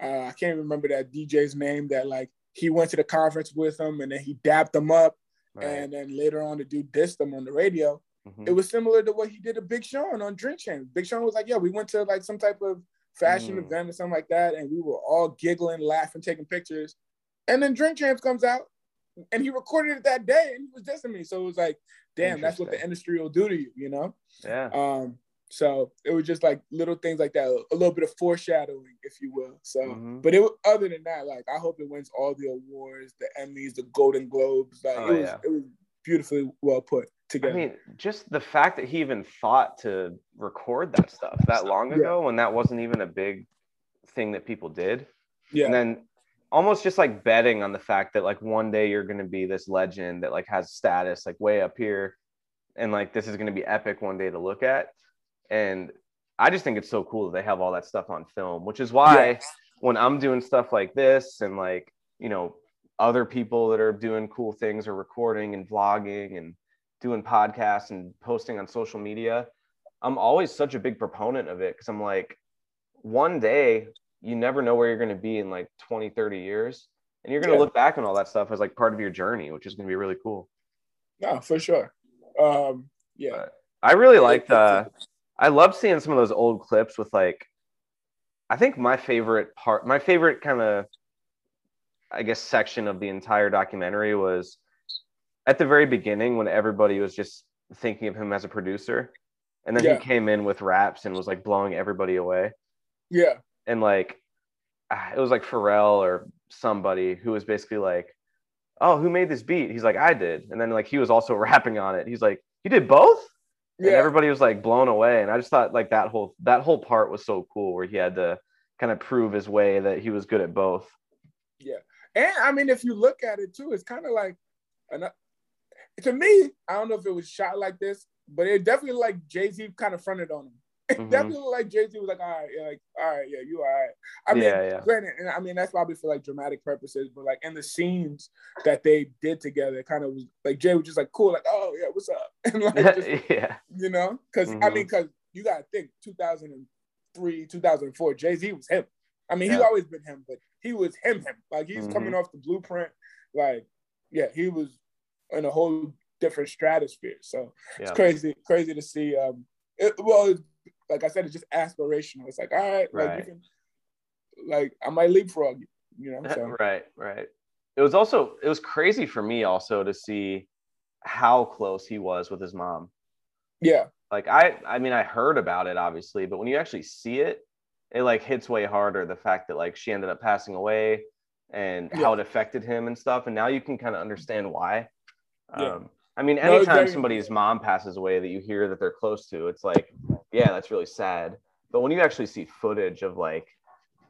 uh, I can't remember that DJ's name that like he went to the conference with him and then he dapped him up Right. and then later on to do dissed them on the radio. Mhm. It was similar to what he did to Big Sean on Drink Champs. Big Sean was like, yeah, we went to like some type of fashion Mm. event or something like that, and we were all giggling, laughing, taking pictures. And then Drink Champs comes out and he recorded it that day and he was dissing me. So it was like, damn, that's what the industry will do to you, you know? yeah. Um, so it was just like little things like that, a little bit of foreshadowing, if you will. So, Mhm. but it was- other than that, like I hope it wins all the awards, the Emmys, the Golden Globes. Like Oh, it was, yeah. it was beautifully well put together. I mean, just the fact that he even thought to record that stuff that long Yeah. ago when that wasn't even a big thing that people did. yeah, And then almost just like betting on the fact that like one day you're going to be this legend that like has status like way up here and like this is going to be epic one day to look at. And I just think it's so cool that they have all that stuff on film, which is why Yeah. when I'm doing stuff like this and like, you know, other people that are doing cool things or recording and vlogging and doing podcasts and posting on social media, I'm always such a big proponent of it because I'm like, one day you never know where you're going to be in like 20, 30 years. And you're going to Yeah. look back on all that stuff as like part of your journey, which is going to be really cool. no, for sure. Um, yeah, But I really liked, uh, I love seeing some of those old clips with like, I think my favorite part, my favorite kind of, I guess, section of the entire documentary was at the very beginning when everybody was just thinking of him as a producer. And then Yeah. he came in with raps and was like blowing everybody away. yeah, and like ah, it was like Pharrell or somebody who was basically like, "Oh, who made this beat?" He's like, "I did," and then like he was also (laughs) rapping on it. He's like, "You did both?" And everybody was like blown away. And I just thought like that whole that whole part was so cool where he had to kind of prove his way that he was good at both. Yeah. And I mean, if you look at it too, it's kind of like, an, to me, I don't know if it was shot like this, but it definitely like Jay Z kind of fronted on him. Mhm. definitely looked like Jay Z was like, all right, yeah, like, all right, yeah, you all right. I mean, Yeah, yeah. granted, and I mean that's probably for like dramatic purposes, but like in the scenes that they did together, kind of was like Jay was just like cool, like, oh yeah, what's up, (laughs) and like just, (laughs) yeah. you know, because I Mhm. mean, because you gotta think 2003, 2004, Jay Z was him. I mean, he's always been him, but he was him, him. Like he's Mhm. coming off the blueprint. Like, yeah, he was in a whole different stratosphere. So it's crazy, crazy to see. Um, it, well, like I said, it's just aspirational. It's like, all right, like you can, like I might leapfrog you, you know. (laughs) So right, right. It was also it was crazy for me also to see how close he was with his mom. yeah, Like I I mean I heard about it obviously, but when you actually see it, it like hits way harder the fact that like she ended up passing away and how it affected him and stuff. And now you can kind of understand why. Yeah. Um I mean, anytime very- somebody's mom passes away that you hear that they're close to, it's like, yeah, that's really sad. But when you actually see footage of like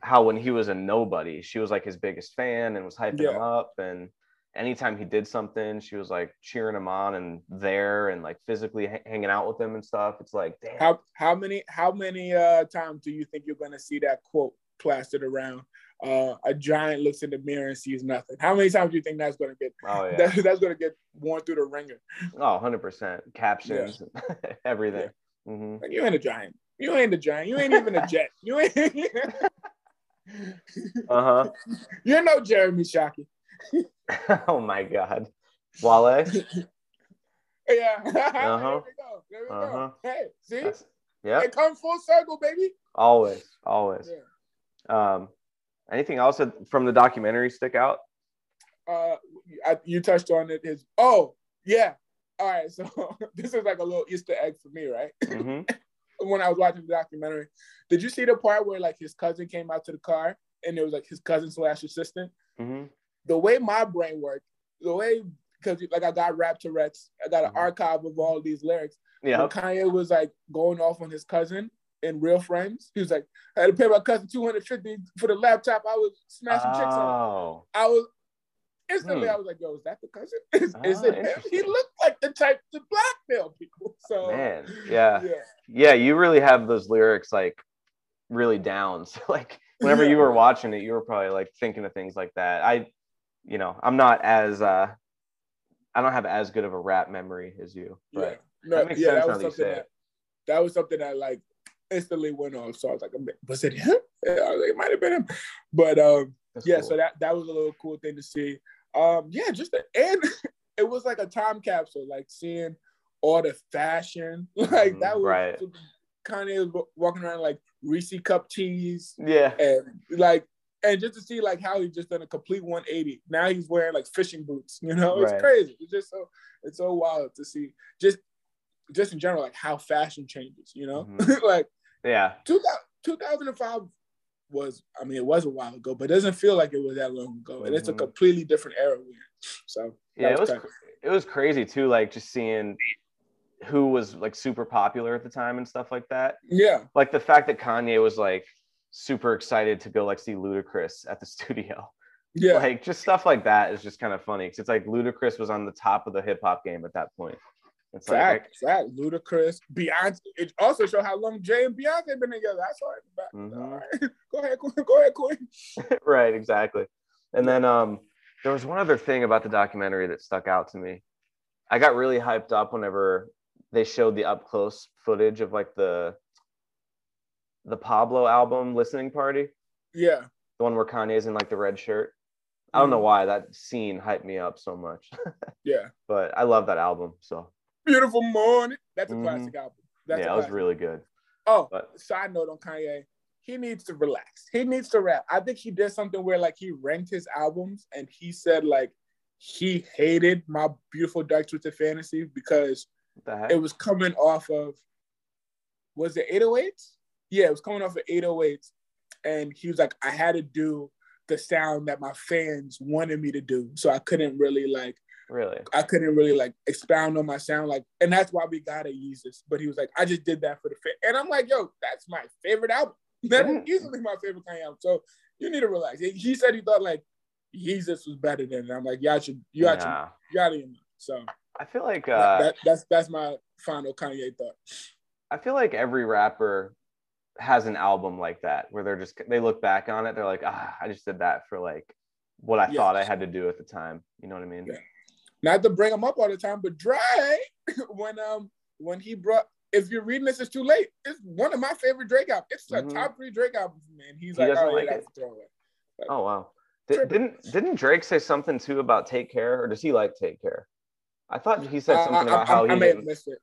how when he was a nobody, she was like his biggest fan and was hyping him up. And anytime he did something, she was like cheering him on and there and like physically ha- hanging out with him and stuff. It's like, damn. how how many how many uh times do you think you're gonna see that quote plastered around? Uh, a giant looks in the mirror and sees nothing. How many times do you think that's gonna get? oh, (laughs) yeah. That, that's gonna get worn through the ringer. Oh, 100%. Captions, (laughs) everything. Hmm Like you ain't a giant. You ain't a giant. You ain't even a (laughs) jet. You ain't. (laughs) Uh huh. You're no Jeremy Shockey. (laughs) oh, my God. Wale? Yeah. Uh-huh. There we go. There we Uh-huh. go. Hey, see, yep. it comes full circle, baby. Always. Always. Yeah. Um, anything else from the documentary stick out? Uh, I, you touched on it. His oh yeah. All right. So (laughs) this is like a little Easter egg for me, right? hmm (laughs) when I was watching the documentary, did you see the part where like his cousin came out to the car and it was like his cousin slash assistant? hmm The way my brain worked, the way because like I got rap Tourette's, I got an Mhm. archive of all these lyrics. Yeah. Kanye was like going off on his cousin in Real Friends, he was like, I had to pay my cousin 250 for the laptop I was smashing chicks on. Oh. I was instantly, Hmm. I was like, yo, is that the cousin? (laughs) Is, is Ah, it him? He looked like the type to blackmail people. So Man. Yeah. yeah. Yeah. You really have those lyrics like really down. (laughs) So, like, whenever you were watching it, you were probably like thinking of things like that. I, you know, I'm not as, uh, I don't have as good of a rap memory as you, Yeah. No, that makes yeah, sense that was something that that was something that like instantly went off. So I was like, was it him? Yeah, (laughs) I was like, it might have been him. But um, That's yeah, cool. so that that was a little cool thing to see. Um, yeah, just the, and (laughs) it was like a time capsule, like seeing all the fashion, (laughs) like that was right. Kanye was walking around like Reese cup tees yeah. and like and just to see like how he just done a complete 180. Now he's wearing like fishing boots, (laughs) you know, it's Right. crazy. It's just so it's so wild to see just just in general, like how fashion changes, you know, Mhm. like Yeah. 2000, 2005 was, I mean, it was a while ago, but it doesn't feel like it was that long ago. And it's a Mhm. completely different era we're in. So yeah that it was it was crazy too like just seeing who was like super popular at the time and stuff like that yeah, like the fact that kanye was like super excited to go like see ludacris at the (laughs) studio yeah, like just stuff like that is just kind of funny because it's like ludacris was on the top of the hip-hop game at that point it's like fact, fact, Ludacris, Beyonce. It also showed how long Jay and Beyonce been together. I saw it in the back. Mhm. All right. (laughs) Go ahead, Queen. Go ahead, Queen. (laughs) right exactly and then um there was one other thing about the documentary that stuck out to me i got really hyped up whenever they showed the up close footage of like the the pablo album listening party Yeah, the one where kanye's in like the red shirt i don't know Mhm. why that scene hyped me up so much (laughs) yeah. but i love that album so Beautiful morning. That's a Mhm. classic album. That's yeah it was really good Oh, but side note on Kanye, he needs to relax. He needs to rap. I think he did something where like he ranked his albums and he said like he hated my beautiful dark twisted fantasy because what the heck it was coming off of was it 808s? Yeah, it was coming off of 808s. And he was like, I had to do the sound that my fans wanted me to do. So I couldn't really like Really? I couldn't really like expound on my sound, like, and that's why we got a Yeezus. But he was like, I just did that for the fit, and I'm like, yo, that's my favorite album. (laughs) That is Mhm. easily my favorite Kanye album. So you need to relax. He- He said he thought like Yeezus was better than. it. I'm like, y'all should, you got your, Nah. you got it. So I feel like uh, that, that's that's my final Kanye thought. I feel like every rapper has an album like that where they're just they look back on it, they're like, ah, I just did that for like what I Yes. thought I had to do at the time. You know what I mean? Yeah. Not to bring him up all the time, but Dre, (laughs) when um when he brought, if you're reading this, it's too late. It's one of my favorite Drake albums. It's a Mhm. top three Drake albums, man. He's He like, oh, like it? a throwaway. Oh wow. Did, didn't didn't Drake say something too about take care, or does he like take care? I thought he said Uh, something I, about I- how I he may have missed it.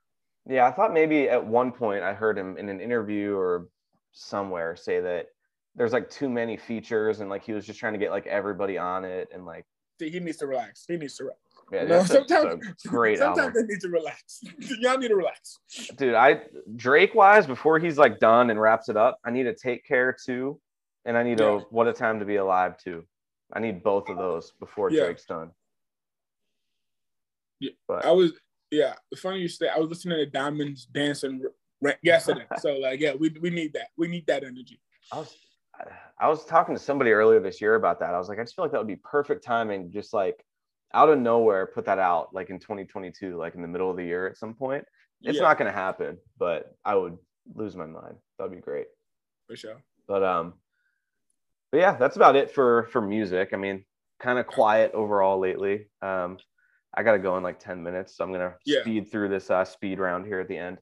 Yeah, I thought maybe at one point I heard him in an interview or somewhere say that there's like too many features and like he was just trying to get like everybody on it and like See, he needs to relax. He needs to relax. Yeah, sometimes, (laughs) great sometimes album. they need to relax. (laughs) Y'all need to relax. dude i drake wise before he's like done and wraps it up i need to take care too and i need Yeah. a what a time to be alive too i need both of those before Yeah. drake's done Yeah. but I was, yeah. Funny you say. I was listening to Diamonds dancing yesterday. (laughs) so like, yeah, we we need that. We need that energy. i was i was talking to somebody earlier this year about that i was like i just feel like that would be perfect timing just like out of nowhere put that out like in 2022 like in the middle of the year at some point it's Yeah, not going to happen but i would lose my mind that'd be great for sure. but um but yeah that's about it for for music i mean kind of quiet overall lately um i gotta go in like 10 minutes so i'm gonna Yeah. speed through this uh speed round here at the end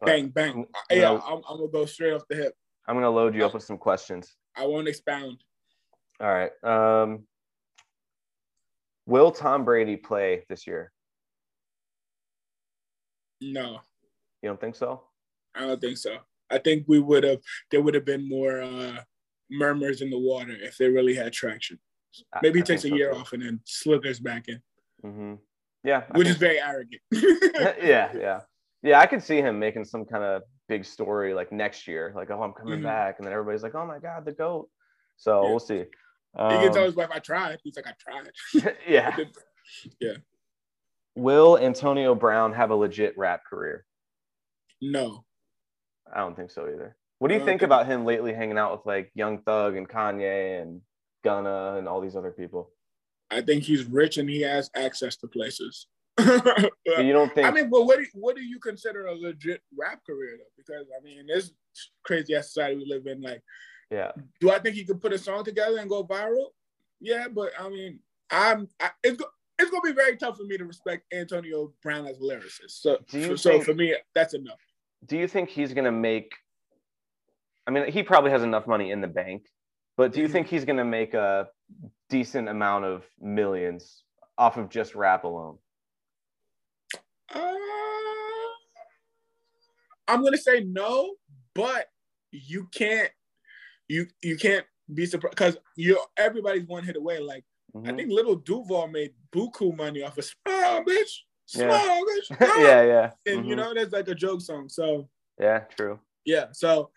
But Bang bang. I'm- yeah, I'm- I'm, I'm gonna go straight off the hip. i'm gonna load you up with some questions I won't expound. all right um will tom brady play this year No, you don't think so I don't think so. I think we would have. There would have been more uh, murmurs in the water if they really had traction. Maybe I he takes a so, year too. off and then slithers back in, hmm yeah I which is very arrogant. (laughs) (laughs) yeah yeah yeah i could see him making some kind of big story like next year like oh i'm coming Mhm. back and then everybody's like oh my god the goat so Yeah. we'll see he can tell Um, his wife, "I tried." He's like, "I tried." (laughs) (laughs) yeah Yeah. will antonio brown have a legit rap career No, i don't think so either what do you think think- about him lately hanging out with like young thug and kanye and gunna and all these other people I think he's rich and he has access to places. (laughs) but you don't think I mean, but what do, what do you consider a legit rap career though? Because I mean, this crazy ass society we live in, like, yeah do I think he could put a song together and go viral? Yeah, but I mean, I'm I, it's go, it's gonna be very tough for me to respect Antonio Brown as a lyricist. So, so think- for me, that's enough. do you think he's gonna make i mean he probably has enough money in the bank but do you Mhm. think he's gonna make a decent amount of millions off of just rap alone Uh, I'm gonna say no, but you can't you you can't be surprised because you everybody's one hit away. Like I Mhm. think Lil Duval made buku money off of small bitch, small Yeah. bitch, (laughs) small." yeah yeah and you Mhm. know that's like a joke song. So yeah true yeah, so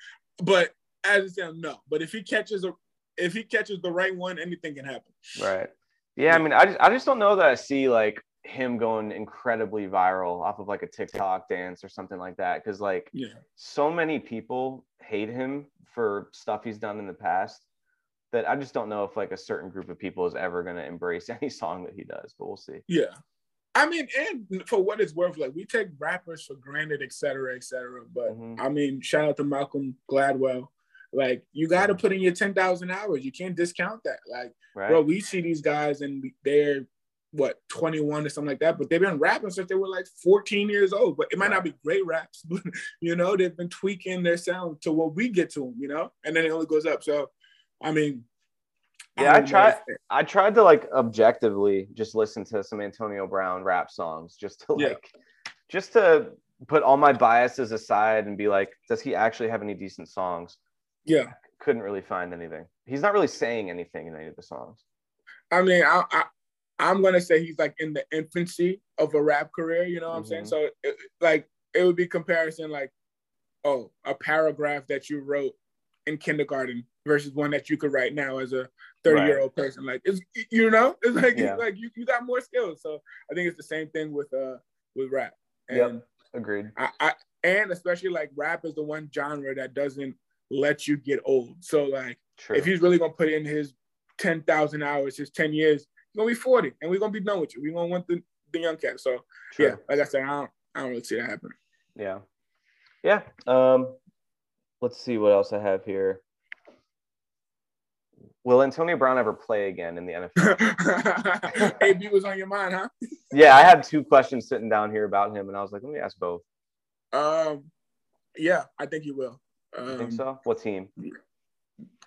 but as it sounds, no. But if he catches a if he catches the right one, anything can happen. right yeah i mean i just i just don't know that i see like him going incredibly viral off of like a tiktok dance or something like that because like Yeah, so many people hate him for stuff he's done in the past that I just don't know if like a certain group of people is ever going to embrace (laughs) any song that he does, but we'll see. yeah. I mean, and for what it's worth, like we take rappers for granted, et cetera, et cetera. But Mhm. I mean, shout out to Malcolm Gladwell. Like you got to put in your ten thousand hours. You can't discount that. Like, Right? bro, we see these guys and they're what twenty one or something like that, but they've been rapping since they were like fourteen years old. But it might not be great raps, (laughs) but you know they've been tweaking their sound to what we get to them. You know, and then it only goes up. So, I mean, Yeah, I know. try- I tried to like objectively just listen to some Antonio Brown rap songs just to Yeah. like just to put all my biases aside and be like, does he actually have any decent songs? Yeah, Couldn't really find anything. He's not really saying anything in any of the songs. I mean, I, I I'm gonna say he's like in the infancy of a rap career. You know what I'm saying? Mhm. So, it, like, it would be comparison like, oh, a paragraph that you wrote in kindergarten versus one that you could write now as a 30 year old person. Like it's you know, (laughs) it's like yeah. it's like you, you got more skills. So I think it's the same thing with uh with rap. And yep. Agreed. I, I and especially like rap is the one genre that doesn't let you get old. So like True. if he's really gonna put in his 10,000 hours, his 10 years, he's gonna be 40 and we're gonna be done with you. We're gonna want the, the young cat. So True. yeah, like I said, I don't I don't really see that happen. Yeah. Yeah. Um let's see what else I have here. Will Antonio Brown ever play again in the NFL? AB (laughs) was on your mind, huh? (laughs) yeah, I had two questions sitting down here about him, and I was like, let me ask both. Um, yeah, I think he will. Um, think so? What team?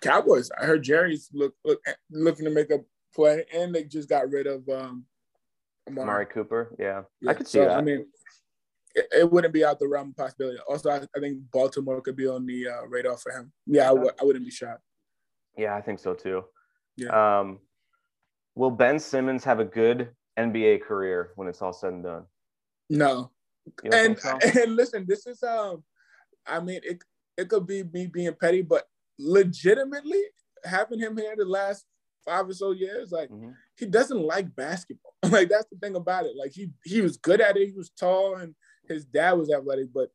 Cowboys. I heard Jerry's look, look looking to make a play, and they just got rid of um, Amari. Amari Cooper. Yeah. yeah, I could see so, that. I mean, it, it, wouldn't be out the realm of possibility. Also, I, I think Baltimore could be on the uh, radar for him. Yeah, I w- I wouldn't be shocked. Yeah, I think so too. Yeah. Um, will Ben Simmons have a good NBA career when it's all said and done? No. And so? (laughs) and listen, this is um, I mean, it it could be me being petty, but legitimately having him here the last five or so years, like mm-hmm. he doesn't like basketball. (laughs) like that's the thing about it. Like he he was good at it. He was tall, and his dad was athletic, but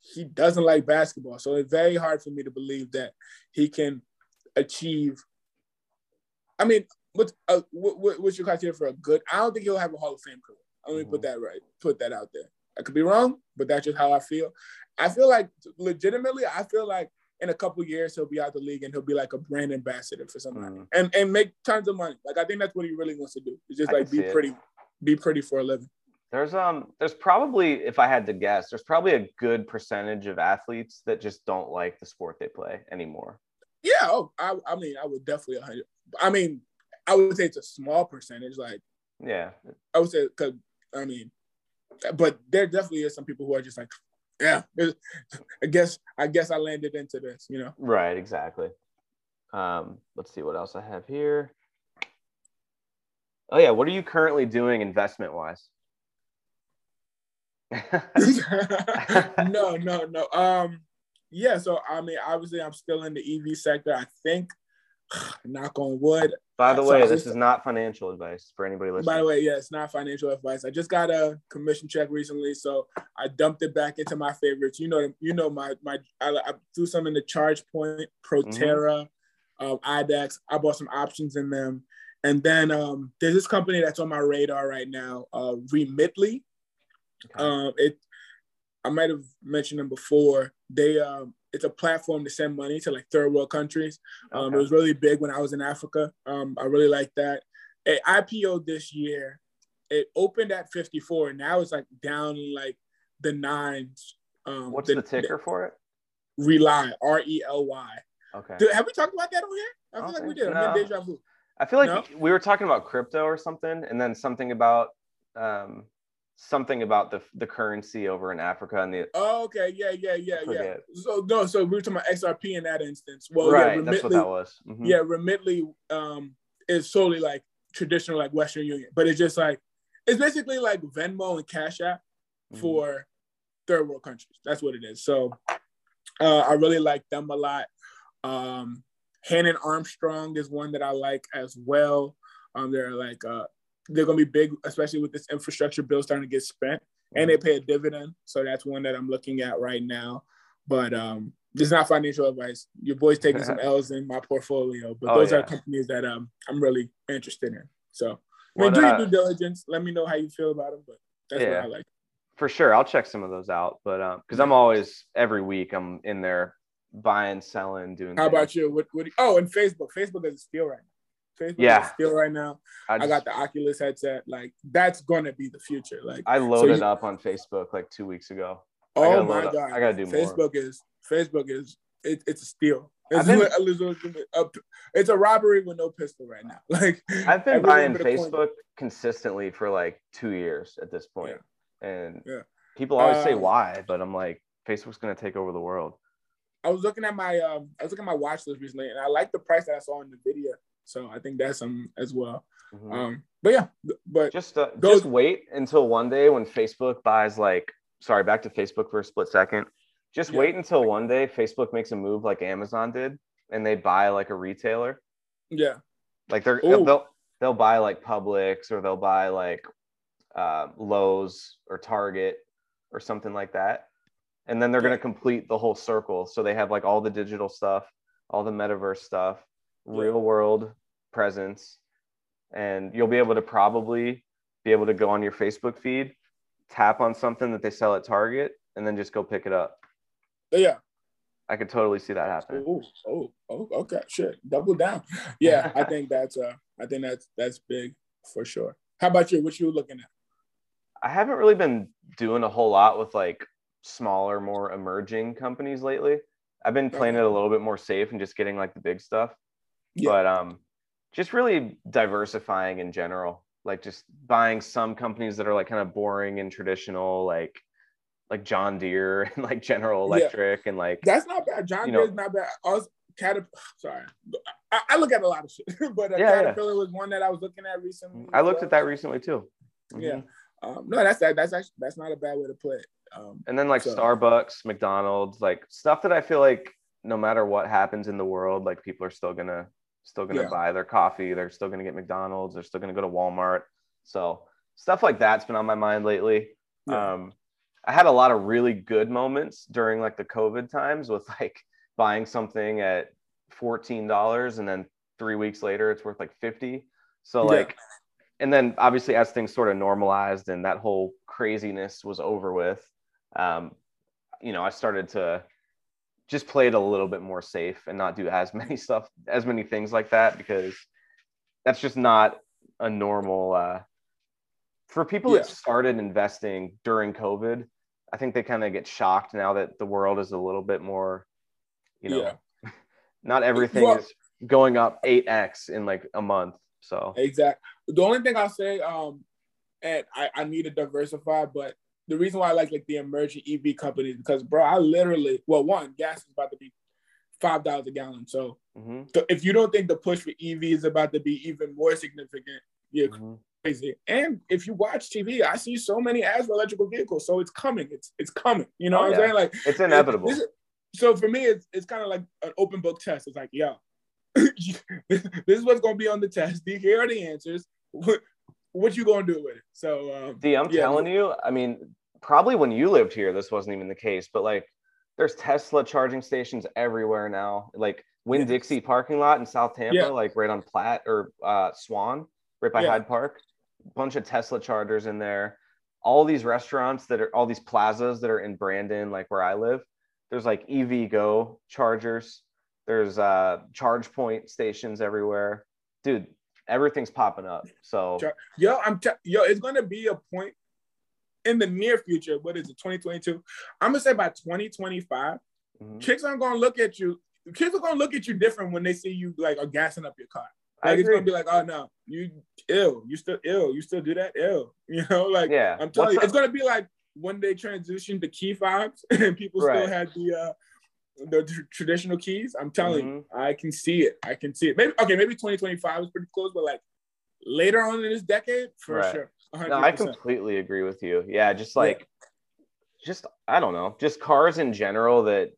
he doesn't like basketball. So it's very hard for me to believe that he can achieve. I mean, what, uh, what what's your criteria for a good? I don't think he'll have a Hall of Fame career. Let me mm-hmm. put that right. Put that out there. I could be wrong, but that's just how I feel. I feel like legitimately, I feel like in a couple years he'll be out the league and he'll be like a brand ambassador for somebody mm. and and make tons of money. Like I think that's what he really wants to do. It's just I like be pretty, it. be pretty for a living. There's um there's probably if I had to guess, there's probably a good percentage of athletes that just don't like the sport they play anymore. Yeah, oh, I, I mean, I would definitely. 100. I mean, I would say it's a small percentage. Like, yeah, I would say because I mean, but there definitely is some people who are just like, yeah, I guess I guess I landed into this, you know. Right. Exactly. Um, let's see what else I have here. Oh yeah, what are you currently doing investment wise? (laughs) no, no, no. Um, yeah, so I mean, obviously, I'm still in the EV sector. I think, (sighs) knock on wood. By the way, so this is not financial advice for anybody listening. By the way, yeah, it's not financial advice. I just got a commission check recently, so I dumped it back into my favorites. You know, you know my my. I, I threw some in the ChargePoint, Proterra, mm-hmm. um, IDEX. I bought some options in them, and then um, there's this company that's on my radar right now, uh, Remitly. Okay. Um, it I might have mentioned them before. They um, it's a platform to send money to like third world countries. Um, okay. It was really big when I was in Africa. Um, I really like that. It IPO this year. It opened at 54. And now it's like down like the nines. Um, What's the, the ticker the, for it? Rely. R E L Y. Okay. have we talked about that on here? I feel like we did. No. Deja vu. I feel like no? we were talking about crypto or something, and then something about um, something about the the currency over in Africa and the. Oh, okay, yeah, yeah, yeah, yeah. So no, so we were talking about XRP in that instance. Well, right, yeah, that's what that was. Mm-hmm. Yeah, Remitly um, is solely like traditional like Western Union, but it's just like it's basically like Venmo and Cash App mm-hmm. for third world countries. That's what it is. So uh, I really like them a lot. Um, Hannon Armstrong is one that I like as well. Um, they're like uh, they're going to be big, especially with this infrastructure bill starting to get spent, and they pay a dividend. So that's one that I'm looking at right now. But um, this is not financial advice. Your boy's taking some (laughs) L's in my portfolio, but oh, those yeah. are companies that um, I'm really interested in. So, I mean, do your uh, due diligence. Let me know how you feel about them. But that's yeah, what I like. For sure, I'll check some of those out. But because um, I'm always every week I'm in there buying, selling, doing. How things. about you? What, what? Oh, and Facebook. Facebook is a steal right now. Facebook yeah. still right now. I, just, I, got the Oculus headset. Like that's gonna be the future. Like I loaded so you, up on Facebook like two weeks ago. Oh my god! I gotta do Facebook more. is Facebook is it, it's a steal. It's, been, a, it's a robbery with no pistol right now. (laughs) Like I've been buying Facebook consistently for like two years at this point. Yeah. and yeah. people always uh, say why, but I'm like, Facebook's gonna take over the world. I was looking at my um, I was looking at my watch list recently, and I like the price that I saw in the video. So I think that's some as well. Mm-hmm. Um, but yeah, but just uh, just wait until one day when Facebook buys like sorry back to Facebook for a split second. Just Yeah. wait until one day Facebook makes a move like Amazon did, and they buy like a retailer. Yeah. Like they're Ooh. they'll they'll buy like Publix or they'll buy like uh, Lowe's or Target or something like that, and then they're Yeah. gonna complete the whole circle. So they have like all the digital stuff, all the metaverse stuff. Real world presence, and you'll be able to probably be able to go on your Facebook feed, tap on something that they sell at Target, and then just go pick it up. Yeah. I could totally see that happening. Oh, oh, oh, okay, sure double down. (laughs) Yeah, I think that's uh, I think that's that's big for sure. How about you? What you looking at? I haven't really been doing a whole lot with like smaller, more emerging companies lately. I've been playing it a little bit more safe and just getting like the big stuff. Yeah. But um just really diversifying in general. Like just buying some companies that are like kind of boring and traditional, like like John Deere (laughs) and like General Yeah. Electric and like That's not bad. John know- Deere's not bad. Us, Caterp- sorry, I, I look at a lot of shit, (laughs) but uh, Yeah, yeah. Caterpillar was one that I was looking at recently. I looked at that recently too. Yeah. Mhm. Um, no, that's. That's actually that's not a bad way to put it. Um, And then like So- Starbucks, McDonald's, like stuff that I feel like no matter what happens in the world, like people are still gonna still gonna Yeah. buy their coffee. They're still gonna get McDonald's. They're still gonna go to Walmart. So stuff like that's been on my mind lately. Yeah. Um, I had a lot of really good moments during like the COVID times with like buying something at fourteen dollars and then three weeks later it's worth like fifty. So Yeah. like, and then obviously as things sort of normalized and that whole craziness was over with, um, you know, I started to just play it a little bit more safe and not do as (laughs) many stuff, as many things like that because that's just not a normal. Uh, for people that started investing during COVID, I think they kind of get shocked now that the world is a little bit more, you know, Yeah. (laughs) not everything Well- is going up 8x in like a month. So Exactly. The only thing I'll say, um, and I, I need to diversify, but the reason why I like like the emerging EV companies because bro, I literally well, one, gas is about to be five dollars a gallon. So mhm, th- if you don't think the push for EV is about to be even more significant, you're mhm. crazy. And if you watch TV, I see so many ads for electrical vehicles. So it's coming. It's it's coming. You know Oh, what yeah. I'm saying? Like it's inevitable. this so for me, it's it's kind of like an open book test. It's like, yo, (laughs) this is what's gonna be on the test. Here are the answers. What, you gonna do with it? So um, D, I'm Yeah. telling you, I mean, probably when you lived here, this wasn't even the case, but like there's Tesla charging stations everywhere now. Like Yeah. Dixie parking lot in South Tampa, Yeah. like right on Platt or uh, Swann, right by Yeah. Hyde Park. Bunch of Tesla chargers in there. All these restaurants that are all these plazas that are in Brandon, like where I live. There's like EVgo chargers. There's uh ChargePoint stations everywhere. Dude, everything's popping up. So yo, I'm t- yo, it's gonna be a point in the near future. What is it? 2022. I'm gonna say by 2025, mhm. chicks aren't gonna look at you. Kids are gonna look at you different when they see you like are gassing up your car. Like it's gonna be like, oh no, you ill, you still ill, you still do that ill. (laughs) You know, like yeah. I'm telling What's you, up- it's gonna be like when they transitioned to key fobs (laughs) and people Right. still had the uh the tr- traditional keys. I'm telling you, Mm-hmm. I can see it. I can see it. Maybe okay, maybe 2025 is pretty close, but like later on in this decade, for Right. sure. 100%. No, I completely agree with you. Yeah, just like, just I don't know, just cars in general that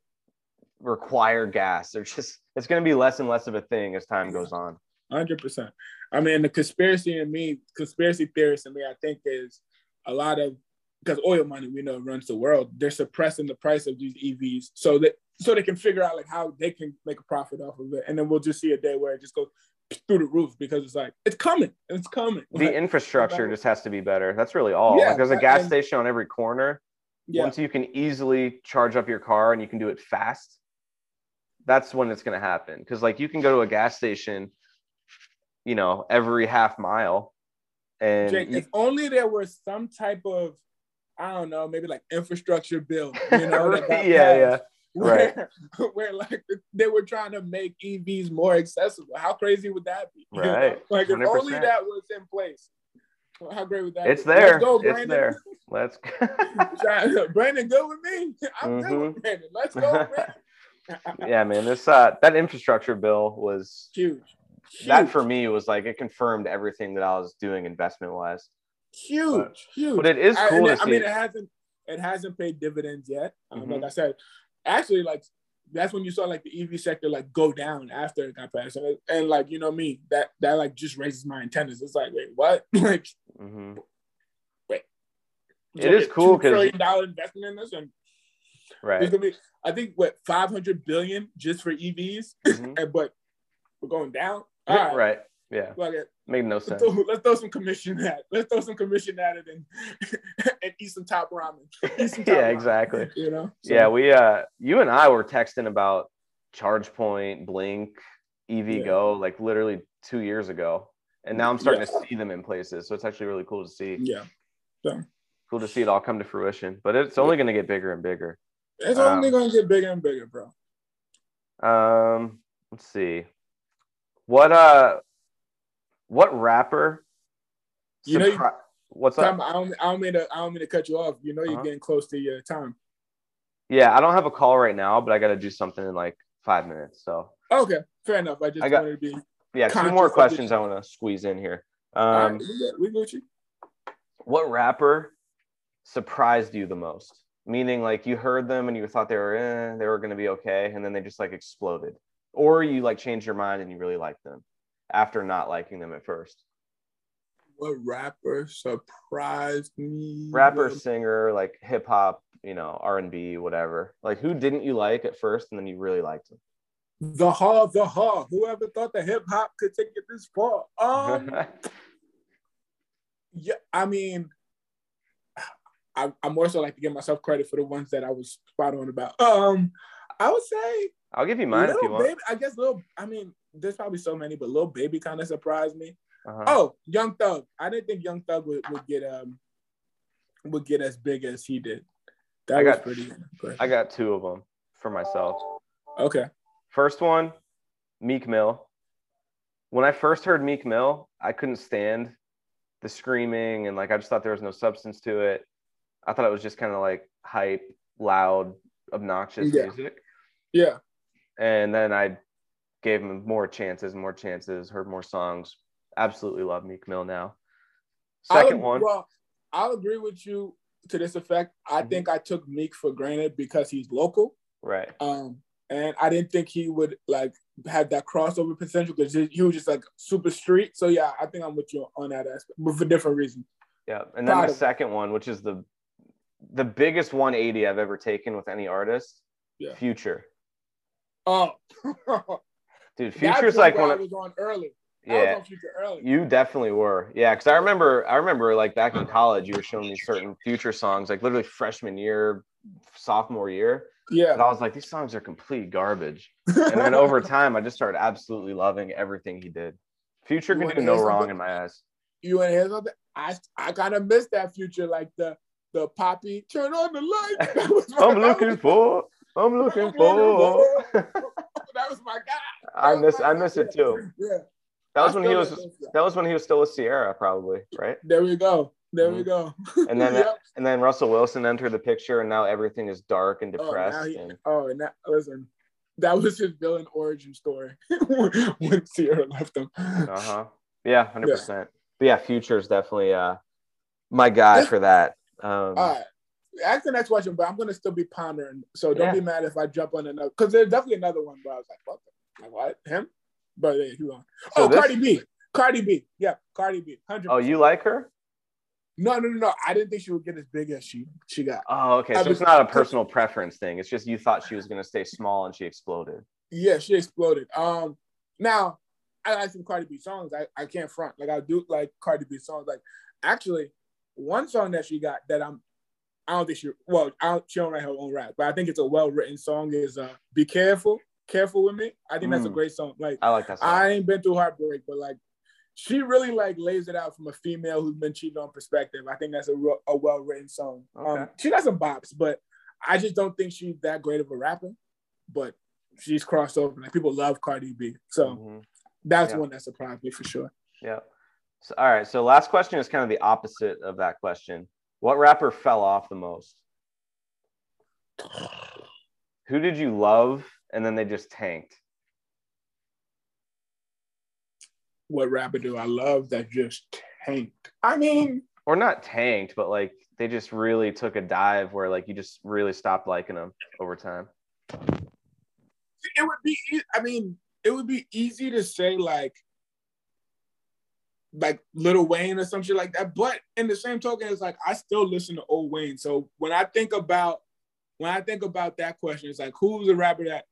require gas. They're just it's going to be less and less of a thing as time goes on. Hundred percent. I mean, the conspiracy in me, conspiracy theorist in me, I think is a lot of because oil money we know runs the world. They're suppressing the price of these EVs so that so they can figure out like how they can make a profit off of it, and then we'll just see a day where it just goes through the roof because it's like it's coming, it's coming. The Like, infrastructure just has to be better. That's really all. Yeah, like there's a gas and- station on every corner. yeah, Once you can easily charge up your car and you can do it fast, that's when it's going to happen. Because like you can go to a gas station, you know, every half mile, and Jake, you- if only there was some type of I don't know, maybe like infrastructure bill, you (laughs) know, got yeah, yeah. Passed. where, (laughs) where like they were trying to make EVs more accessible. How crazy would that be? (laughs) Right. Like if only that was in place. How great would that be? It's be? there. Let's go, It's Brandon. there. (laughs) Let's. go. Brandon, good with me. I'm good Mhm. with Brandon. Let's go, Brandon. yeah, man. This uh, that infrastructure bill was Huge. that for me was like it confirmed everything that I was doing investment wise. huge, huge. But it is I- cool it- I mean, it hasn't it hasn't paid dividends yet. Um, Mhm. Like I said, actually like that's when you saw like the EV sector like go down after it got passed, and, and like you know me that that like just raises my antennas. It's like wait what (laughs) like hmm wait. It is cool $2 'cause- trillion dollar investment in this, and it's Right. gonna be I think what five hundred billion just for EVs, Mhm. (laughs) and but we're going down. All right, Right. Yeah. Fuck it. Made no Let's sense. throw, let's throw some commission at let's throw some commission at it and (laughs) and eat some top ramen. (laughs) Some top Yeah, ramen, exactly. You know. So, Yeah, we uh you and I were texting about ChargePoint, Blink, EV Yeah. Go like literally two years ago. And now I'm starting to see them in places. So it's actually really cool to see. yeah. Cool to see it all come to fruition. But it's only gonna get bigger and bigger. It's Um, only gonna get bigger and bigger, bro. Um, let's see. What uh what rapper You know what's Tom, up? I don't, I don't mean to, I don't mean to cut you off. You know, you're Uh-huh. getting close to your time. Yeah, I don't have a call right now, but I gotta do something in like five minutes. So Okay, fair enough. I just I got- wanted to be. yeah, two more questions I want to squeeze in here. Right, Um, we got, we got what rapper surprised you the most? Meaning, like you heard them and you thought they were eh, they were gonna be okay, and then they just like exploded, or you like changed your mind and you really liked them after not liking them at first. What rapper surprised me? Rapper, singer, like hip hop, you know, R and B, whatever. Like who didn't you like at first, and then you really liked them? The Haw, the Haw. Whoever thought the hip hop could take it this far? Um, (laughs) yeah, I mean, I, I more so like to give myself credit for the ones that I was spot on about. Um, I would say I'll give you mine if you want. baby. I guess little. I mean, there's probably so many, but Lil Baby kind of surprised me. Uh-huh. Oh, Young Thug. I didn't think Young Thug would, would get um would get as big as he did. That I was got- pretty impressive. I got two of them for myself. okay. First one, Meek Mill. When I first heard Meek Mill, I couldn't stand the screaming and like I just thought there was no substance to it. I thought it was just kind of like hype, loud, obnoxious Yeah. music. Yeah. And then I gave him more chances, more chances, heard more songs. Absolutely love Meek Mill now. 2nd I'll, one, Well, I'll agree with you to this effect. I Mhm. think I took Meek for granted because he's local. right. Um, and I didn't think he would like have that crossover potential because he was just like super street. So yeah, I think I'm with you on that aspect, but for different reasons. Yeah. And then Proud the second one, which is the the biggest 180 I've ever taken with any artist, Yeah. Future. Oh, (laughs) Dude, Future's like one I of was on early. I yeah. on Future early. You definitely were. Yeah, because I remember I remember like back in college, you were showing me certain future songs, like literally freshman year, sophomore year. Yeah. And. I was like, these songs are complete garbage. And then over (laughs) time, I just started absolutely loving everything he did. Future You can do no wrong in my eyes. you want to hear something? I I kind of missed that Future, like the the poppy turn on the light. (laughs) That was my- I'm looking for, I'm (laughs) looking for. that was my guy. I miss I miss it too. Yeah. That was I when he was that. that was when he was still with Ciara, probably, right? There we go. There we Mhm. go. (laughs) And then Yep. and then Russell Wilson entered the picture, and now everything is dark and Oh, now depressed. he- and Oh, and that listen, that was his villain origin story (laughs) when Sierra left him. Uh huh. Yeah, hundred percent. But yeah, Future is definitely uh my guy for that. Um, All right. Ask the next question, but I'm gonna still be pondering. So don't Yeah. be mad if I jump on another because there's definitely another one, but I was like, what? The, like, what? Him? But yeah, you on. So oh, this- Cardi B. Cardi B. Yeah, Cardi B. Hundred. oh, you like her? No, no, no, no. I didn't think she would get as big as she she got. Oh, okay. So it's not a (laughs) personal preference thing. It's just you thought she was gonna stay small and she exploded. Yeah, she exploded. Um, now I like some Cardi B songs. I, I can't front. Like I do like Cardi B songs. Like actually, one song that she got that I'm I don't think she well I don't, she don't write her own rap, but I think it's a well written song. Is uh "Be Careful, Careful with Me." I think that's a Mm. great song. Like I like that song. I ain't been through heartbreak, but like she really like lays it out from a female who's been cheated on perspective. I think that's a real, a well written song. Um, she got some bops, but I just don't think she's that great of a rapper. But she's crossed over. Like people love Cardi B, so Mhm. that's Yeah. one that surprised me for sure. Yeah. So, all right. So last question is kind of the opposite of that question. What rapper fell off the most? Who did you love and then they just tanked? What rapper do I love that just tanked? I mean, Or not tanked, but like they just really took a dive where like you just really stopped liking them over time. It would be. I mean, it would be easy to say like, like Lil Wayne or some shit like that. But in the same token, it's like I still listen to old Wayne. So when I think about when I think about that question, it's like who's a rapper that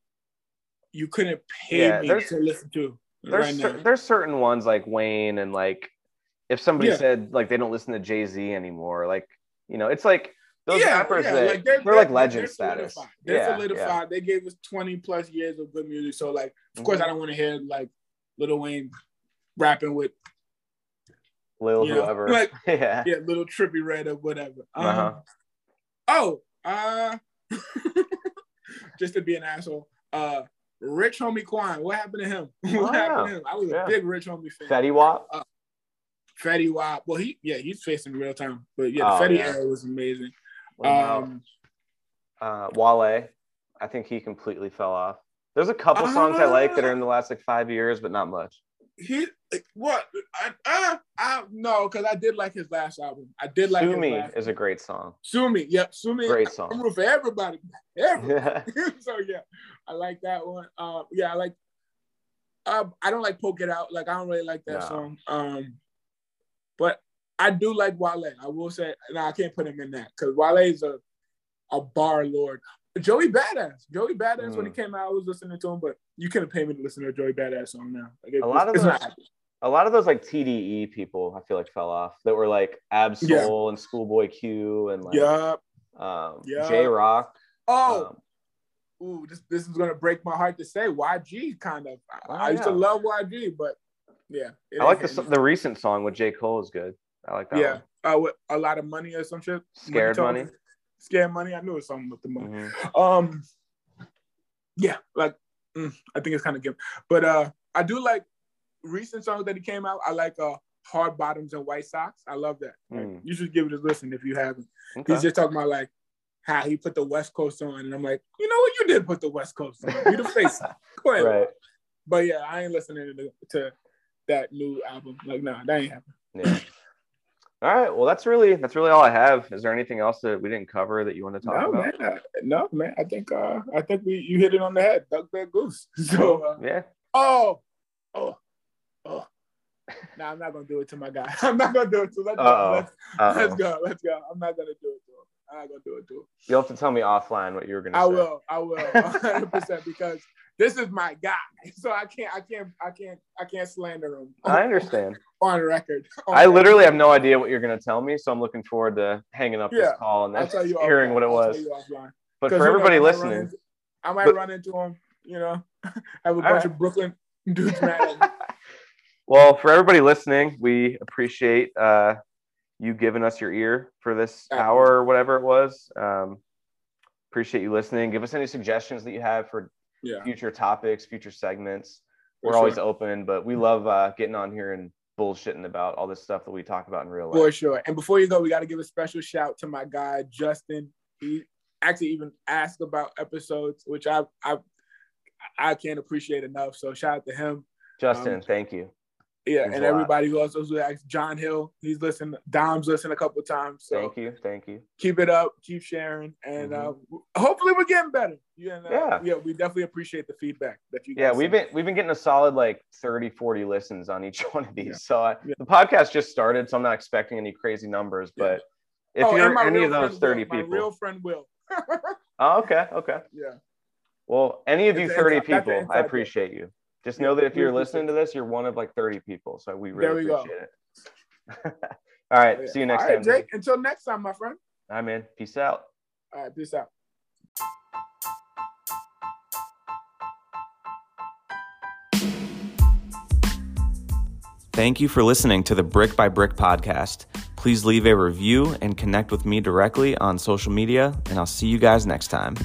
you couldn't pay Yeah, me to listen to There's right cer- there's certain ones like Wayne and like if somebody Yeah. said like they don't listen to Jay Z anymore, like you know, it's like those Yeah, rappers that they're, like legend status. They're solidified. They gave us 20 plus years of good music. So like, of course, Mhm. I don't want to hear like Lil Wayne rapping with Lil you know, whoever. like (laughs) yeah. yeah, Lil Trippie Redd or whatever. Um, Uh-huh. Oh, uh, (laughs) just to be an asshole. Uh, Rich Homie Quan. What happened to him? Oh, (laughs) what happened to him? I was yeah. a big Rich Homie fan. Fetty Wap. Fetty Wap. Well, he yeah, he's facing real time. But yeah, Oh, the Fetty yeah. era was amazing. About, Um, uh, Wale. I think he completely fell off. There's a couple songs I like Uh, that are in the last like five years, but not much. he what? I, uh, I no, because I did like his last album. I did like Sue Me is a great song. Sue Me. Yep, Sue Me. Great I'm song. for everybody. (laughs) Everybody. (laughs) so yeah, I like that one. Um, yeah, I like. Uh, I don't like poke it out. Like I don't really like that song. Um, but I do like Wale. I will say, no, I can't put him in that because Wale is a a bar lord. Joey Badass. Joey Badass when he Mm. came out, I was listening to him, but you couldn't pay me to listen to a Joey Badass song now. Like, it- A lot of those- A lot of those like TDE people, I feel like fell off. That were like Ab Yeah. And Schoolboy Q and like Yeah. um, Yeah. Jay Rock. Oh, Um, ooh, this this is gonna break my heart to say. YG kind of. I, Oh, I used to yeah. love YG, but yeah. I like the the recent song with J Cole is good. I like that yeah, uh, with a lot of money or some shit. Scared Talk- Money? Scared money. I knew it was something with the money. Mhm. Um, yeah, like mm, I think it's kind of good, but uh, I do like recent songs that he came out. I like uh, Hard Bottoms and White Socks. I love that. Like, Mm. you should give it a listen if you haven't. Okay. He's just talking about like how he put the West Coast on, and I'm like, you know what, you did put the West Coast on. You the face. (laughs) Go ahead. right. But yeah, I ain't listening to, to that new album. Like, nah, that ain't happening. Yeah. All right. Well, that's really that's really all I have. Is there anything else that we didn't cover that you want to talk No, about? man. I, no, man. I think uh, I think we you hit it on the head. Duck that goose. (laughs) So, uh, Yeah. oh, oh, oh. nah, I'm not gonna do it to my guy. (laughs) I'm not gonna do it to. Let's, go. Uh-oh. let's, Uh-oh. let's go. Let's go. I'm not gonna do it to him. I'm not gonna do it too. You'll have to tell me offline what you were gonna say. I say. will. I will. (laughs) 100 percent because this is my guy. (laughs) So I can't. I can't. I can't. I can't slander him. I understand. (laughs) on record. On I record. literally have no idea what you're gonna tell me, so I'm looking forward to hanging up Yeah. this call and tell hearing offline. what it was. offline. For you know, everybody I run listening, into- I might But- run into him. You know, have a bunch right. of Brooklyn dudes mad at me. well, for everybody listening, we appreciate uh, you giving us your ear for this hour or whatever it was. Um, appreciate you listening. Give us any suggestions that you have for Yeah. future topics, future segments. We're always sure. open, but we love uh, getting on here and bullshitting about all this stuff that we talk about in real life. For sure. And before you go, we got to give a special shout to my guy Justin. He actually even asked about episodes, which I I I can't appreciate enough. So shout out to him. Justin, Um, thank you. Yeah, and everybody who also who asked John Hill. He's listened. Dom's listened a couple times. So Thank you. Thank you. keep it up, keep sharing, and uh, hopefully we're getting better. Yeah, and, uh, Yeah. yeah, we definitely appreciate the feedback that you. Yeah, guys we've send. been we've been getting a solid like 30, 40 listens on each (laughs) one of these. Yeah. So I, Yeah. the podcast just started, so I'm not expecting any crazy numbers. But if Oh, you're any of those 30 Will, people, my real friend Will. (laughs) oh, okay, okay. yeah, Well, any of you It's an 30 inside- people, I appreciate you. Just know that if you're (laughs) listening to this, you're one of like 30 people. So we There really we go. it. (laughs) All right, see you next All right, time. Jake. Until next time, my friend. All right, man. Peace out. All right, peace out. Thank you for listening to the Brick by Brick podcast. Please leave a review and connect with me directly on social media, and I'll see you guys next time.